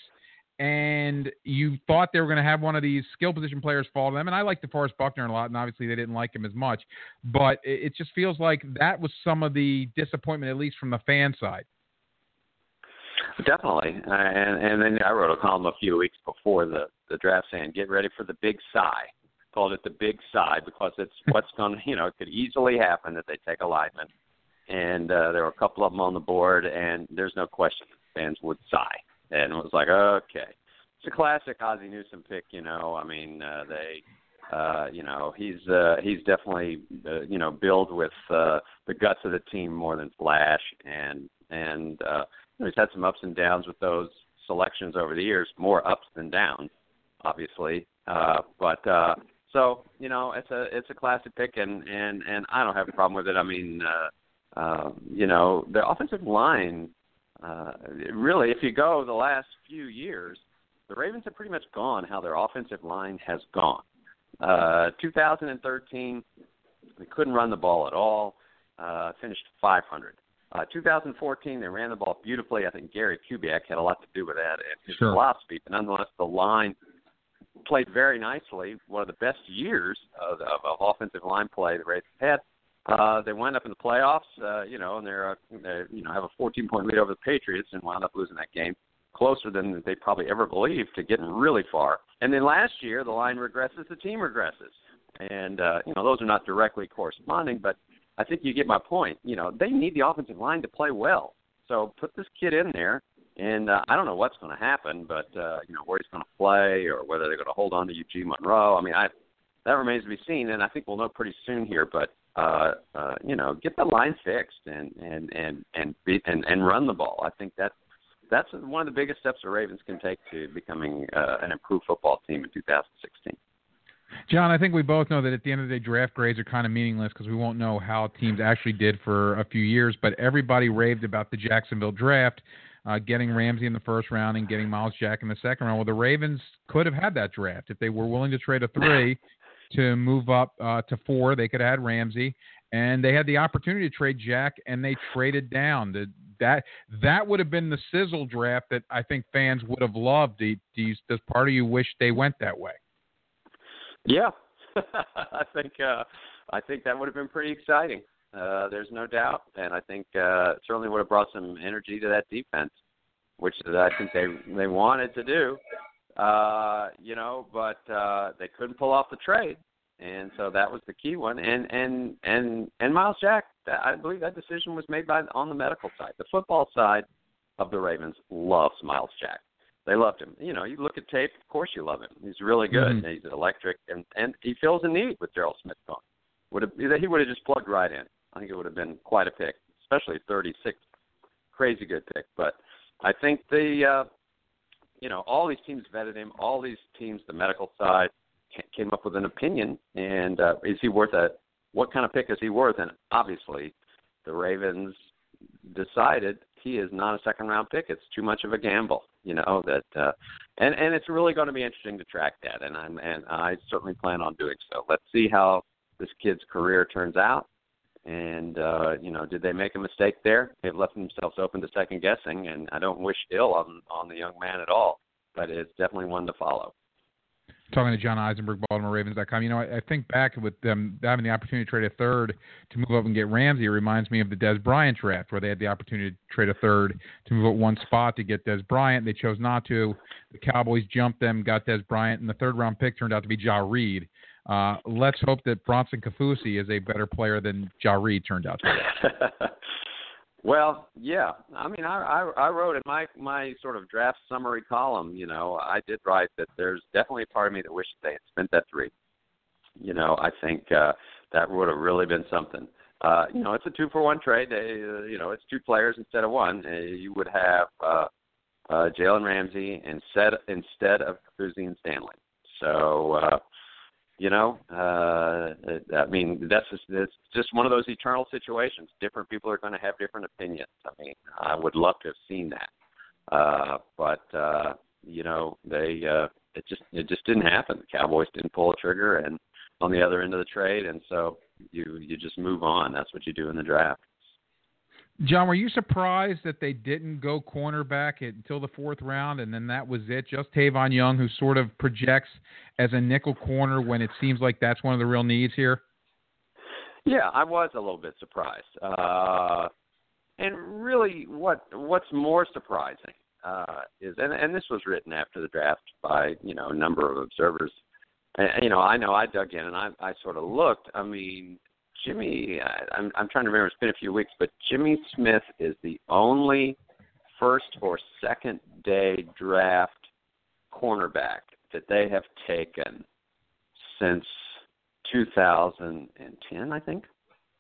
and you thought they were going to have one of these skill position players fall to them. And I like DeForest Buckner a lot, and obviously they didn't like him as much. But it, it just feels like that was some of the disappointment, at least from the fan side. Definitely, uh, and and then I wrote a column a few weeks before the the draft saying get ready for the big sigh. Called it the big sigh because it's <laughs> what's going to you know it could easily happen that they take a lineman, and uh, there were a couple of them on the board, and there's no question fans would sigh, and it was like okay, it's a classic Ozzie Newsome pick. You know, I mean, uh, they uh, you know, he's uh, he's definitely uh, you know build with uh, the guts of the team more than flash, and and uh, he's had some ups and downs with those selections over the years, more ups than downs, obviously. Uh, but uh, so you know, it's a it's a classic pick, and and and I don't have a problem with it. I mean, uh, uh, you know, the offensive line. Uh, really, if you go the last few years, the Ravens have pretty much gone how their offensive line has gone. Uh, 2013, they couldn't run the ball at all. Uh, finished 500. Uh, 2014, they ran the ball beautifully. I think Gary Kubiak had a lot to do with that and his sure. philosophy. But nonetheless, the line played very nicely. One of the best years of, of, of offensive line play the Ravens had. Uh, they wound up in the playoffs, uh, you know, and they're, uh, they you know have a 14 point lead over the Patriots and wound up losing that game closer than they probably ever believed to getting really far. And then last year, the line regresses, the team regresses, and uh, you know those are not directly corresponding, but I think you get my point. You know they need the offensive line to play well, so put this kid in there. And uh, I don't know what's going to happen, but uh, you know where he's going to play or whether they're going to hold on to Eugene Monroe. I mean, I that remains to be seen, and I think we'll know pretty soon here. But uh, uh, you know, get the line fixed and and and and beat and, and run the ball. I think that that's one of the biggest steps the Ravens can take to becoming uh, an improved football team in 2016. John, I think we both know that at the end of the day, draft grades are kind of meaningless because we won't know how teams actually did for a few years. But everybody raved about the Jacksonville draft, uh, getting Ramsey in the first round and getting Myles Jack in the second round. Well, the Ravens could have had that draft if they were willing to trade a three to move up uh, to four. They could have had Ramsey, and they had the opportunity to trade Jack, and they traded down. The that that would have been the sizzle draft that I think fans would have loved. Do, do you, does part of you wish they went that way? Yeah, <laughs> I think uh, I think that would have been pretty exciting. Uh, there's no doubt, and I think uh, certainly would have brought some energy to that defense, which I think they they wanted to do. Uh, you know, but uh, they couldn't pull off the trade, and so that was the key one. And and and and Myles Jack, I believe that decision was made by on the medical side. The football side of the Ravens loves Myles Jack. They loved him. You know, you look at tape, of course you love him. He's really good. Mm-hmm. He's electric, and and he fills a need with Daryl Smith gone. Would have he would have just plugged right in. I think it would have been quite a pick, especially 36. Crazy good pick. But I think the uh, you know all these teams vetted him. All these teams, the medical side, came up with an opinion. And uh, is he worth a? What kind of pick is he worth? And obviously, the Ravens decided he is not a second round pick. It's too much of a gamble, you know. That uh, and and it's really going to be interesting to track that. And I'm and I certainly plan on doing so. Let's see how this kid's career turns out. And uh, you know, did they make a mistake there? They've left themselves open to second guessing, and I don't wish ill on on the young man at all. But it's definitely one to follow talking to John Eisenberg, BaltimoreRavens.com. You know, I, I think back with them having the opportunity to trade a third to move up and get Ramsey. It reminds me of the Dez Bryant draft, where they had the opportunity to trade a third to move up one spot to get Dez Bryant. They chose not to. The Cowboys jumped them, got Dez Bryant, and the third round pick turned out to be Jah Reid. Uh, let's hope that Bronson Kaufusi is a better player than Jah Reid turned out to be. <laughs> Well, yeah. I mean, I, I I wrote in my my sort of draft summary column. You know, I did write that there's definitely a part of me that wishes they had spent that three. You know, I think uh, that would have really been something. Uh, you know, it's a two for one trade. They, uh, you know, it's two players instead of one. Uh, you would have uh, uh, Jalen Ramsey instead instead of Kaufusi and Stanley. So. uh you know, uh, I mean, that's just, it's just one of those eternal situations. Different people are going to have different opinions. I mean, I would love to have seen that, uh, but uh, you know, they uh, it just it just didn't happen. The Cowboys didn't pull a trigger, and on the other end of the trade, and so you you just move on. That's what you do in the draft. John, were you surprised that they didn't go cornerback until the fourth round, and then that was it? Just Tavon Young, who sort of projects as a nickel corner when it seems like that's one of the real needs here. Yeah, I was a little bit surprised. Uh, and really, what what's more surprising uh, is, and, and this was written after the draft by you know a number of observers. And, you know, I know I dug in and I, I sort of looked. I mean, Jimmy, I'm, I'm trying to remember. It's been a few weeks, but Jimmy Smith is the only first or second day draft cornerback that they have taken since 2010, I think.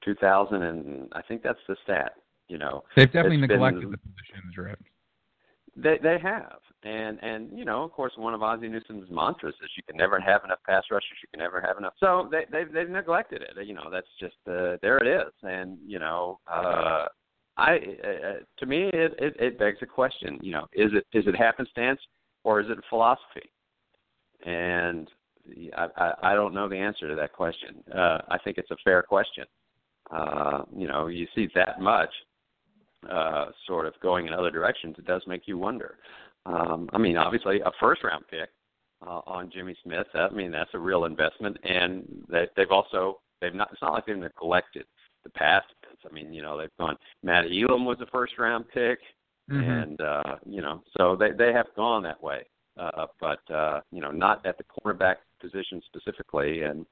2000 and I think that's the stat. You know, they've definitely neglected been- the positions, right? They they have, and and you know, of course, one of Ozzie Newsome's mantras is you can never have enough pass rushers. You can never have enough. So they they've they've neglected it. You know, that's just uh, there it is. And you know, uh, I uh, to me it, it it begs a question. You know, is it is it happenstance or is it a philosophy? And I I, I don't know the answer to that question. Uh, I think it's a fair question. Uh, you know, you see that much uh, sort of going in other directions, it does make you wonder. Um, I mean, obviously, a first round pick uh, on Jimmy Smith. I mean, that's a real investment, and they, they've also they've not. It's not like they've neglected the past. I mean, you know, they've gone. Matt Elam was a first round pick, Mhm. and uh, you know, so they they have gone that way, uh, but uh, you know, not at the cornerback position specifically. And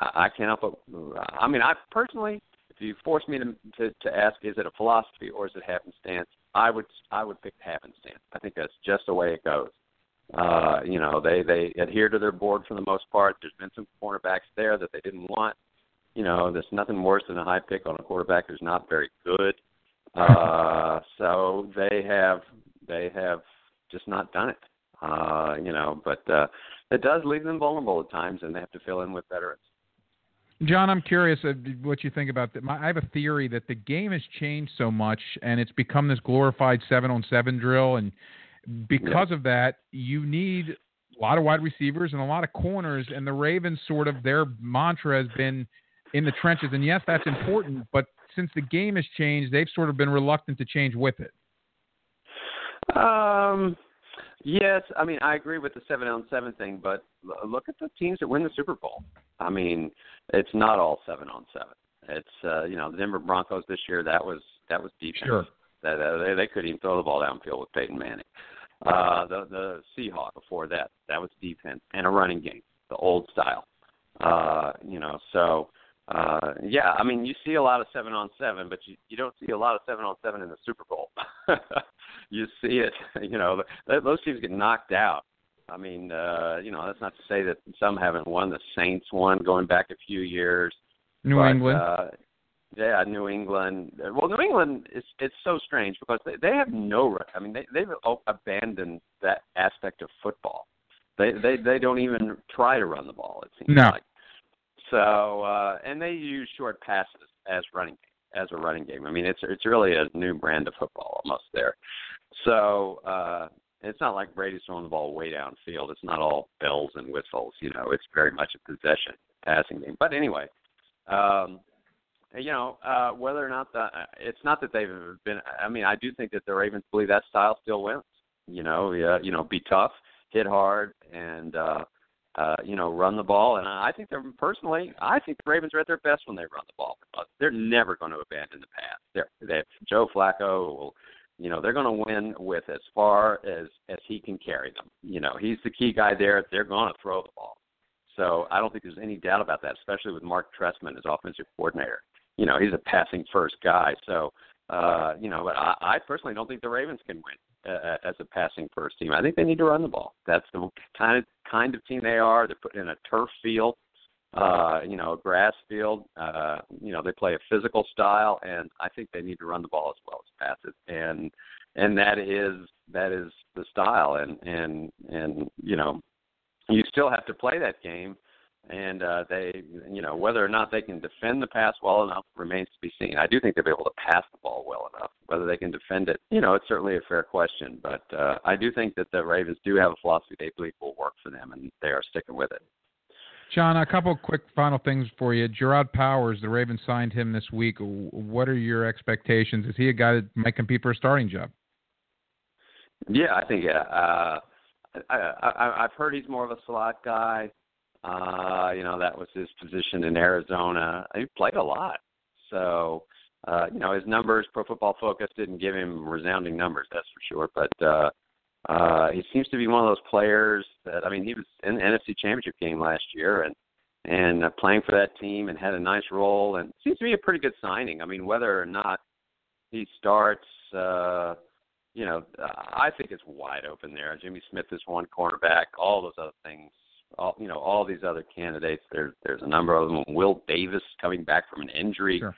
I, I can't help but. I mean, I personally if you force me to, to to ask, is it a philosophy or is it happenstance? I would I would pick happenstance. I think that's just the way it goes. Uh, you know, they they adhere to their board for the most part. There's been some cornerbacks there that they didn't want. You know, there's nothing worse than a high pick on a quarterback who's not very good. Uh, <laughs> so they have they have just not done it. Uh, you know, but uh, it does leave them vulnerable at times, and they have to fill in with veterans. John, I'm curious what you think about that. My, I have a theory that the game has changed so much, and it's become this glorified seven-on-seven drill, and because of that, you need a lot of wide receivers and a lot of corners. And the Ravens, sort of, their mantra has been in the trenches. And yes, that's important, but since the game has changed, they've sort of been reluctant to change with it. Um, yes, I mean I agree with the seven on seven thing, but look at the teams that win the Super Bowl. I mean, it's not all seven on seven. It's uh, you know the Denver Broncos this year. That was that was defense. Sure. That uh, they they couldn't even throw the ball downfield with Peyton Manning. Uh, the the Seahawks before that that was defense and a running game, the old style. Uh, you know, so uh, yeah, I mean, you see a lot of seven on seven, but you you don't see a lot of seven on seven in the Super Bowl. <laughs> you see it, <laughs> you know, th- those teams get knocked out. I mean, uh, you know, that's not to say that some haven't won. The Saints won going back a few years. New but, England. Uh, yeah, New England. Well, New England is it's so strange because they they have no. re- I mean, they they've abandoned that aspect of football. They they they don't even try to run the ball. It seems No. like. So uh, and they use short passes as running as a running game. I mean, it's it's really a new brand of football almost there. So uh, it's not like Brady's throwing the ball way downfield. It's not all bells and whistles. You know, it's very much a possession passing game. But anyway, um, you know, uh, whether or not the it's not that they've been. I mean, I do think that the Ravens believe that style still wins. You know, yeah, you know, be tough, hit hard, and uh, uh, you know, run the ball. And I think they're personally, I think the Ravens are at their best when they run the ball they're never going to abandon the pass. They're, they Joe Flacco will, you know, they're going to win with as far as as he can carry them. You know, he's the key guy there. They're going to throw the ball. So I don't think there's any doubt about that, especially with Marc Trestman as offensive coordinator. You know, he's a passing first guy. So, uh, you know, but I, I personally don't think the Ravens can win uh, as a passing first team. I think they need to run the ball. That's the kind of kind of team they are. They're put in a turf field, uh, you know, a grass field. Uh, you know, they play a physical style, and I think they need to run the ball as well as pass it. And and that is that is the style. And and and you know, you still have to play that game and uh, they, you know, whether or not they can defend the pass well enough remains to be seen. I do think they'll be able to pass the ball well enough. Whether they can defend it, you know, it's certainly a fair question. But uh, I do think that the Ravens do have a philosophy they believe will work for them, and they are sticking with it. John, a couple quick final things for you. Jerraud Powers, the Ravens signed him this week. What are your expectations? Is he a guy that might compete for a starting job? Yeah, I think. Uh, I, I, I've heard he's more of a slot guy. Uh, you know, that was his position in Arizona. He played a lot. So, uh, you know, his numbers, Pro Football Focus didn't give him resounding numbers, that's for sure. But uh, uh, he seems to be one of those players that, I mean, he was in the NFC Championship game last year and and uh, playing for that team and had a nice role and seems to be a pretty good signing. I mean, whether or not he starts, uh, you know, I think it's wide open there. Jimmy Smith is one cornerback. All those other things, all you know, all these other candidates. There's there's a number of them. Will Davis coming back from an injury. Sure.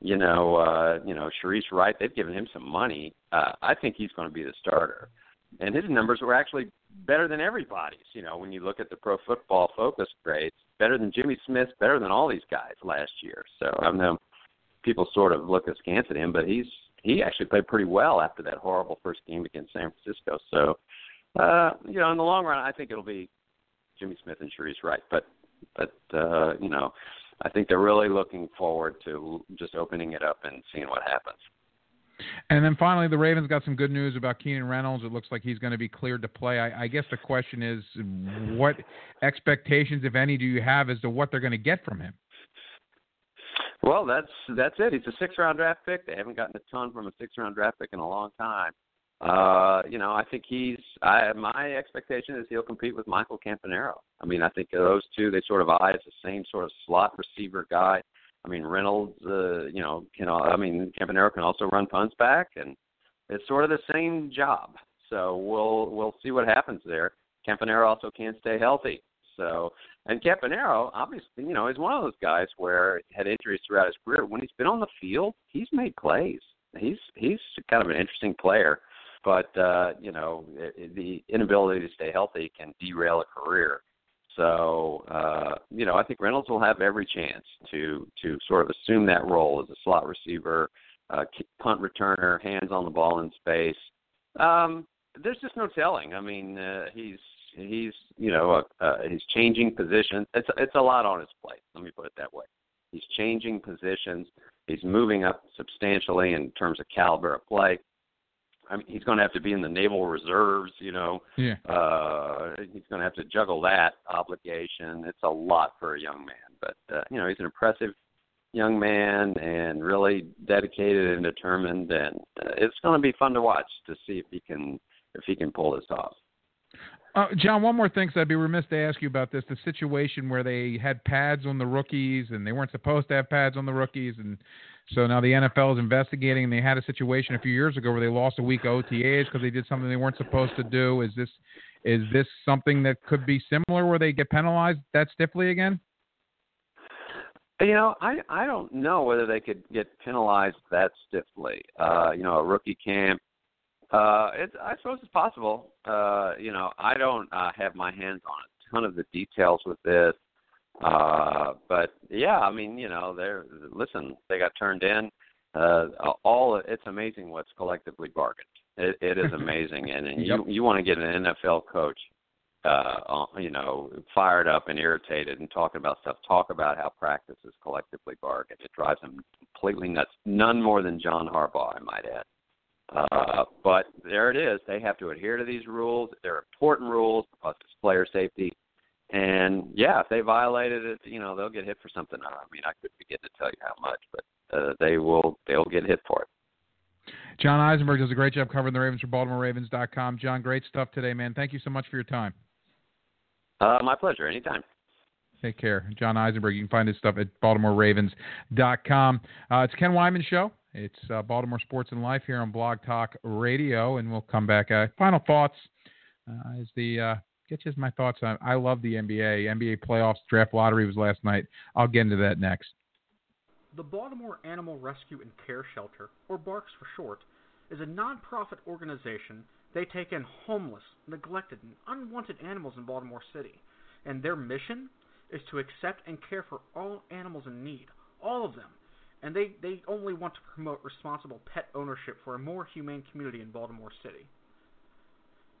You know, uh, you know, Shareece Wright. They've given him some money. Uh, I think he's going to be the starter, and his numbers were actually better than everybody's. You know, when you look at the Pro Football Focus grades, better than Jimmy Smith, better than all these guys last year. So I know people sort of look askance at him, but he's he actually played pretty well after that horrible first game against San Francisco. So, uh, you know, in the long run, I think it'll be Jimmy Smith and Shareece Wright. But, but uh, you know, I think they're really looking forward to just opening it up and seeing what happens. And then finally, the Ravens got some good news about Keenan Reynolds. It looks like he's going to be cleared to play. I, I guess the question is, what expectations, if any, do you have as to what they're going to get from him? Well, that's that's it. He's a six round draft pick. They haven't gotten a ton from a six round draft pick in a long time. Uh, you know, I think he's. I my expectation is he'll compete with Michael Campanaro. I mean, I think those two they sort of eye as the same sort of slot receiver guy. I mean, Reynolds, uh, you know, can I mean Campanaro can also run punts back, and it's sort of the same job. So we'll we'll see what happens there. Campanaro also can't stay healthy. So, and Campanaro, obviously, you know, is one of those guys where he had injuries throughout his career. When he's been on the field, he's made plays. He's he's kind of an interesting player, but uh, you know, the inability to stay healthy can derail a career. So, uh, you know, I think Reynolds will have every chance to to sort of assume that role as a slot receiver, uh, punt returner, hands on the ball in space. Um, there's just no telling. I mean, uh, he's he's you know uh, uh, he's changing positions. It's it's a lot on his plate. Let me put it that way. He's changing positions. He's moving up substantially in terms of caliber of play. I mean, he's going to have to be in the naval reserves. You know, yeah. uh, he's going to have to juggle that obligation. It's a lot for a young man, but uh, you know, he's an impressive young man and really dedicated and determined. And uh, it's going to be fun to watch to see if he can if he can pull this off. Uh, John, one more thing, because I'd be remiss to ask you about this: the situation where they had pads on the rookies, and they weren't supposed to have pads on the rookies, and so now the NFL is investigating. And they had a situation a few years ago where they lost a week of OTAs because they did something they weren't supposed to do. Is this is this something that could be similar, where they get penalized that stiffly again? You know, I I don't know whether they could get penalized that stiffly. Uh, you know, a rookie camp uh, it's, I suppose it's possible. Uh, you know, I don't uh, have my hands on a ton of the details with this, uh, but yeah, I mean, you know, they're listen. They got turned in. Uh, all it's amazing what's collectively bargained. It, it is <laughs> amazing, and, and yep. you you want to get an NFL coach, uh, you know, fired up and irritated and talking about stuff. Talk about how practice is collectively bargained. It drives them completely nuts. None more than John Harbaugh, I might add. Uh, but there it is. They have to adhere to these rules. They're important rules because it's player safety. And yeah, if they violated it, you know they'll get hit for something. I mean, I could begin to tell you how much, but uh, they will they'll get hit for it. John Eisenberg does a great job covering the Ravens for BaltimoreRavens.com. John, great stuff today, man. Thank you so much for your time. Uh, my pleasure. Anytime. Take care. John Eisenberg. You can find his stuff at BaltimoreRavens.com. Uh, it's Ken Weinman Show. It's uh, Baltimore Sports and Life here on Blog Talk Radio, and we'll come back. Uh, final thoughts uh, is the get you my thoughts on. I love the NBA. NBA playoffs, draft lottery was last night. I'll get into that next. The Baltimore Animal Rescue and Care Shelter, or BARCS for short, is a nonprofit organization. They take in homeless, neglected, and unwanted animals in Baltimore City, and their mission is to accept and care for all animals in need, all of them and they, they only want to promote responsible pet ownership for a more humane community in Baltimore City.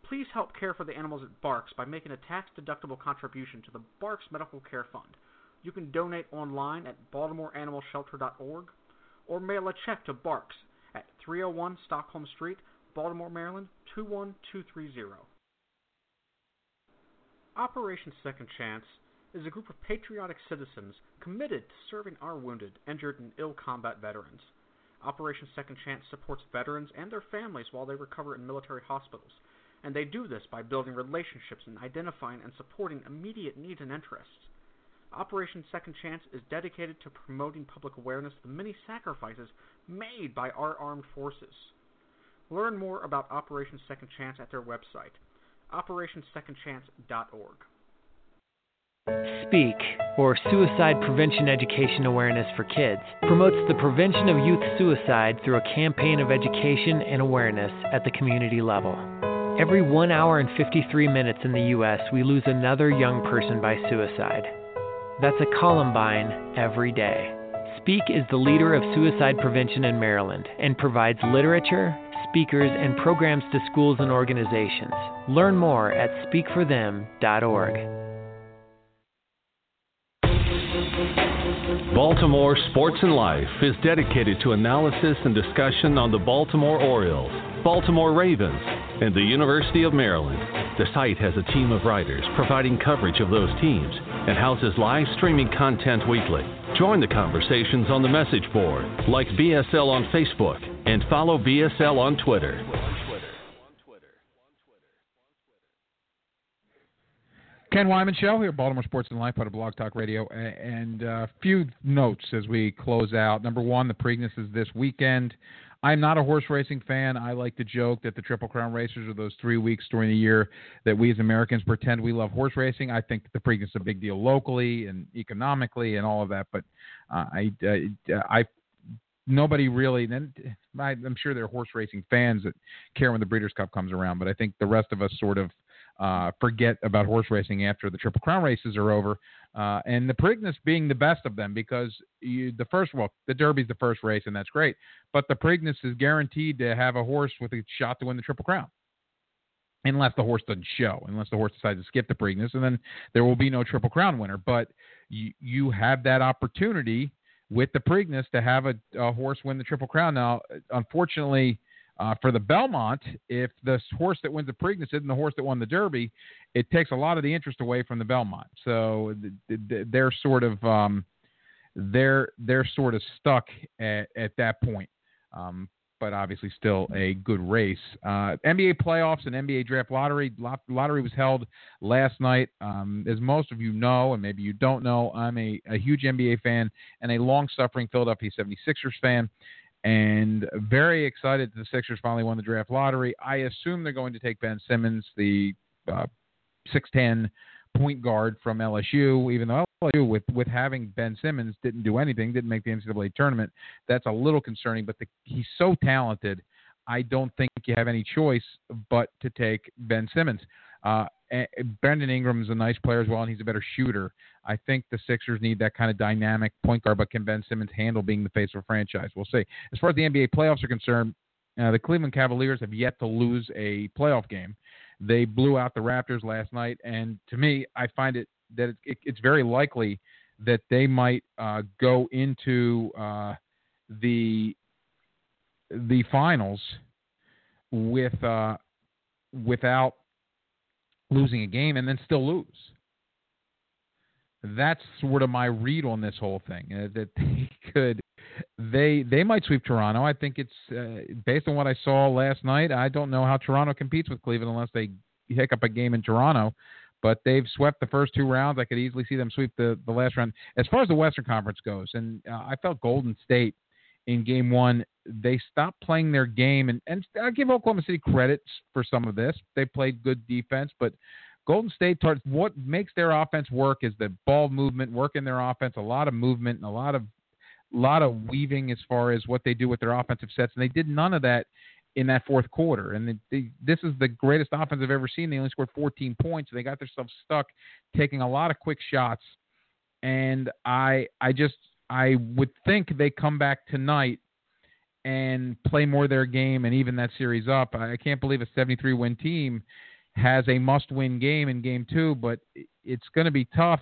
Please help care for the animals at BARCS by making a tax-deductible contribution to the BARCS Medical Care Fund. You can donate online at baltimoreanimalshelter.org or mail a check to BARCS at 301 Stockholm Street, Baltimore, Maryland 21230. Operation Second Chance is a group of patriotic citizens committed to serving our wounded, injured, and ill combat veterans. Operation Second Chance supports veterans and their families while they recover in military hospitals, and they do this by building relationships and identifying and supporting immediate needs and interests. Operation Second Chance is dedicated to promoting public awareness of the many sacrifices made by our armed forces. Learn more about Operation Second Chance at their website, operationsecondchance.org. Speak, or Suicide Prevention Education Awareness for Kids, promotes the prevention of youth suicide through a campaign of education and awareness at the community level. Every 1 hour and 53 minutes in the U.S., we lose another young person by suicide. That's a Columbine every day. Speak is the leader of suicide prevention in Maryland and provides literature, speakers, and programs to schools and organizations. Learn more at speakforthem.org. Baltimore Sports and Life is dedicated to analysis and discussion on the Baltimore Orioles, Baltimore Ravens, and the University of Maryland. The site has a team of writers providing coverage of those teams and houses live streaming content weekly. Join the conversations on the message board, like BSL on Facebook, and follow BSL on Twitter. Ken Weinman Show here, Baltimore Sports and Life, part of Blog Talk Radio. And a uh, few notes as we close out. Number one, the Preakness is this weekend. I'm not a horse racing fan. I like to joke that the Triple Crown races are those three weeks during the year that we as Americans pretend we love horse racing. I think the Preakness is a big deal locally and economically and all of that. But uh, I, uh, I, nobody really. Then I'm sure there are horse racing fans that care when the Breeders' Cup comes around. But I think the rest of us sort of uh, forget about horse racing after the Triple Crown races are over, uh, and the Preakness being the best of them because you, the first well the Derby's the first race and that's great, but the Preakness is guaranteed to have a horse with a shot to win the Triple Crown. Unless the horse doesn't show, unless the horse decides to skip the Preakness, and then there will be no Triple Crown winner. But you, you have that opportunity with the Preakness to have a, a horse win the Triple Crown. Now, unfortunately, uh, for the Belmont, if the horse that wins the Preakness isn't the horse that won the Derby, it takes a lot of the interest away from the Belmont. So they're sort of um, they're they're sort of stuck at, at that point. Um, but obviously still a good race. Uh, NBA playoffs and NBA draft lottery. Lot, lottery was held last night. Um, as most of you know, and maybe you don't know, I'm a, a huge NBA fan and a long suffering Philadelphia 76ers fan and very excited that the Sixers finally won the draft lottery. I assume they're going to take Ben Simmons, the uh, 6'10 point guard from LSU, even though LSU, with, with having Ben Simmons, didn't do anything, didn't make the NCAA tournament. That's a little concerning, but the, he's so talented. I don't think you have any choice but to take Ben Simmons. Uh, Brandon Ingram is a nice player as well, and he's a better shooter. I think the Sixers need that kind of dynamic point guard, but can Ben Simmons handle being the face of a franchise? We'll see. As far as the NBA playoffs are concerned, uh, the Cleveland Cavaliers have yet to lose a playoff game. They blew out the Raptors last night, and to me, I find it that it, it, it's very likely that they might uh, go into uh, the the finals with uh, without losing a game and then still lose. That's sort of my read on this whole thing. Uh, that <laughs> they could, they they might sweep Toronto. I think it's uh, based on what I saw last night. I don't know how Toronto competes with Cleveland unless they hiccup a game in Toronto. But they've swept the first two rounds. I could easily see them sweep the, the last round. As far as the Western Conference goes, and uh, I felt Golden State in game one, they stopped playing their game. And, and I give Oklahoma City credits for some of this. They played good defense, but Golden State, what makes their offense work is the ball movement, work in their offense, a lot of movement and a lot of lot of weaving as far as what they do with their offensive sets. And they did none of that in that fourth quarter. And they, they, this is the greatest offense I've ever seen. They only scored 14 points. They got themselves stuck taking a lot of quick shots. And I I just I would think they come back tonight and play more their game and even that series up. I can't believe a 73 win team has a must win game in game two, but it's going to be tough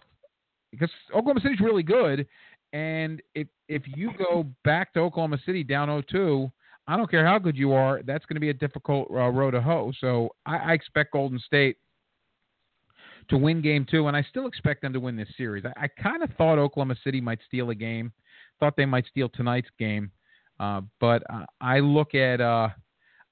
because Oklahoma City's really good. And if if you go back to Oklahoma City down 0-2, I don't care how good you are, that's going to be a difficult uh, road to hoe. So I, I expect Golden State to win game two, and I still expect them to win this series. I, I kind of thought Oklahoma City might steal a game, thought they might steal tonight's game, uh, but uh, I look at uh,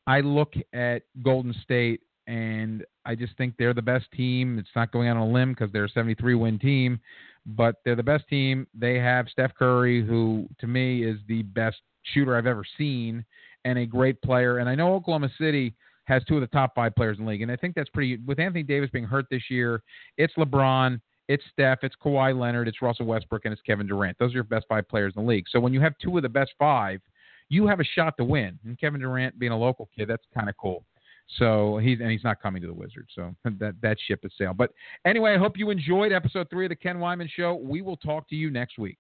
I look at Golden State, and I just think they're the best team. It's not going on a limb because they're a 73 win team, but they're the best team. They have Steph Curry, who to me is the best shooter I've ever seen and a great player. And I know Oklahoma City has two of the top five players in the league, and I think that's pretty. With Anthony Davis being hurt this year, it's LeBron, it's Steph, it's Kawhi Leonard, it's Russell Westbrook, and it's Kevin Durant. Those are your best five players in the league. So when you have two of the best five, you have a shot to win. And Kevin Durant being a local kid, that's kind of cool. So he's and he's not coming to the Wizards. So <laughs> that that ship has sailed. But anyway, I hope you enjoyed episode three of the Ken Weinman Show. We will talk to you next week.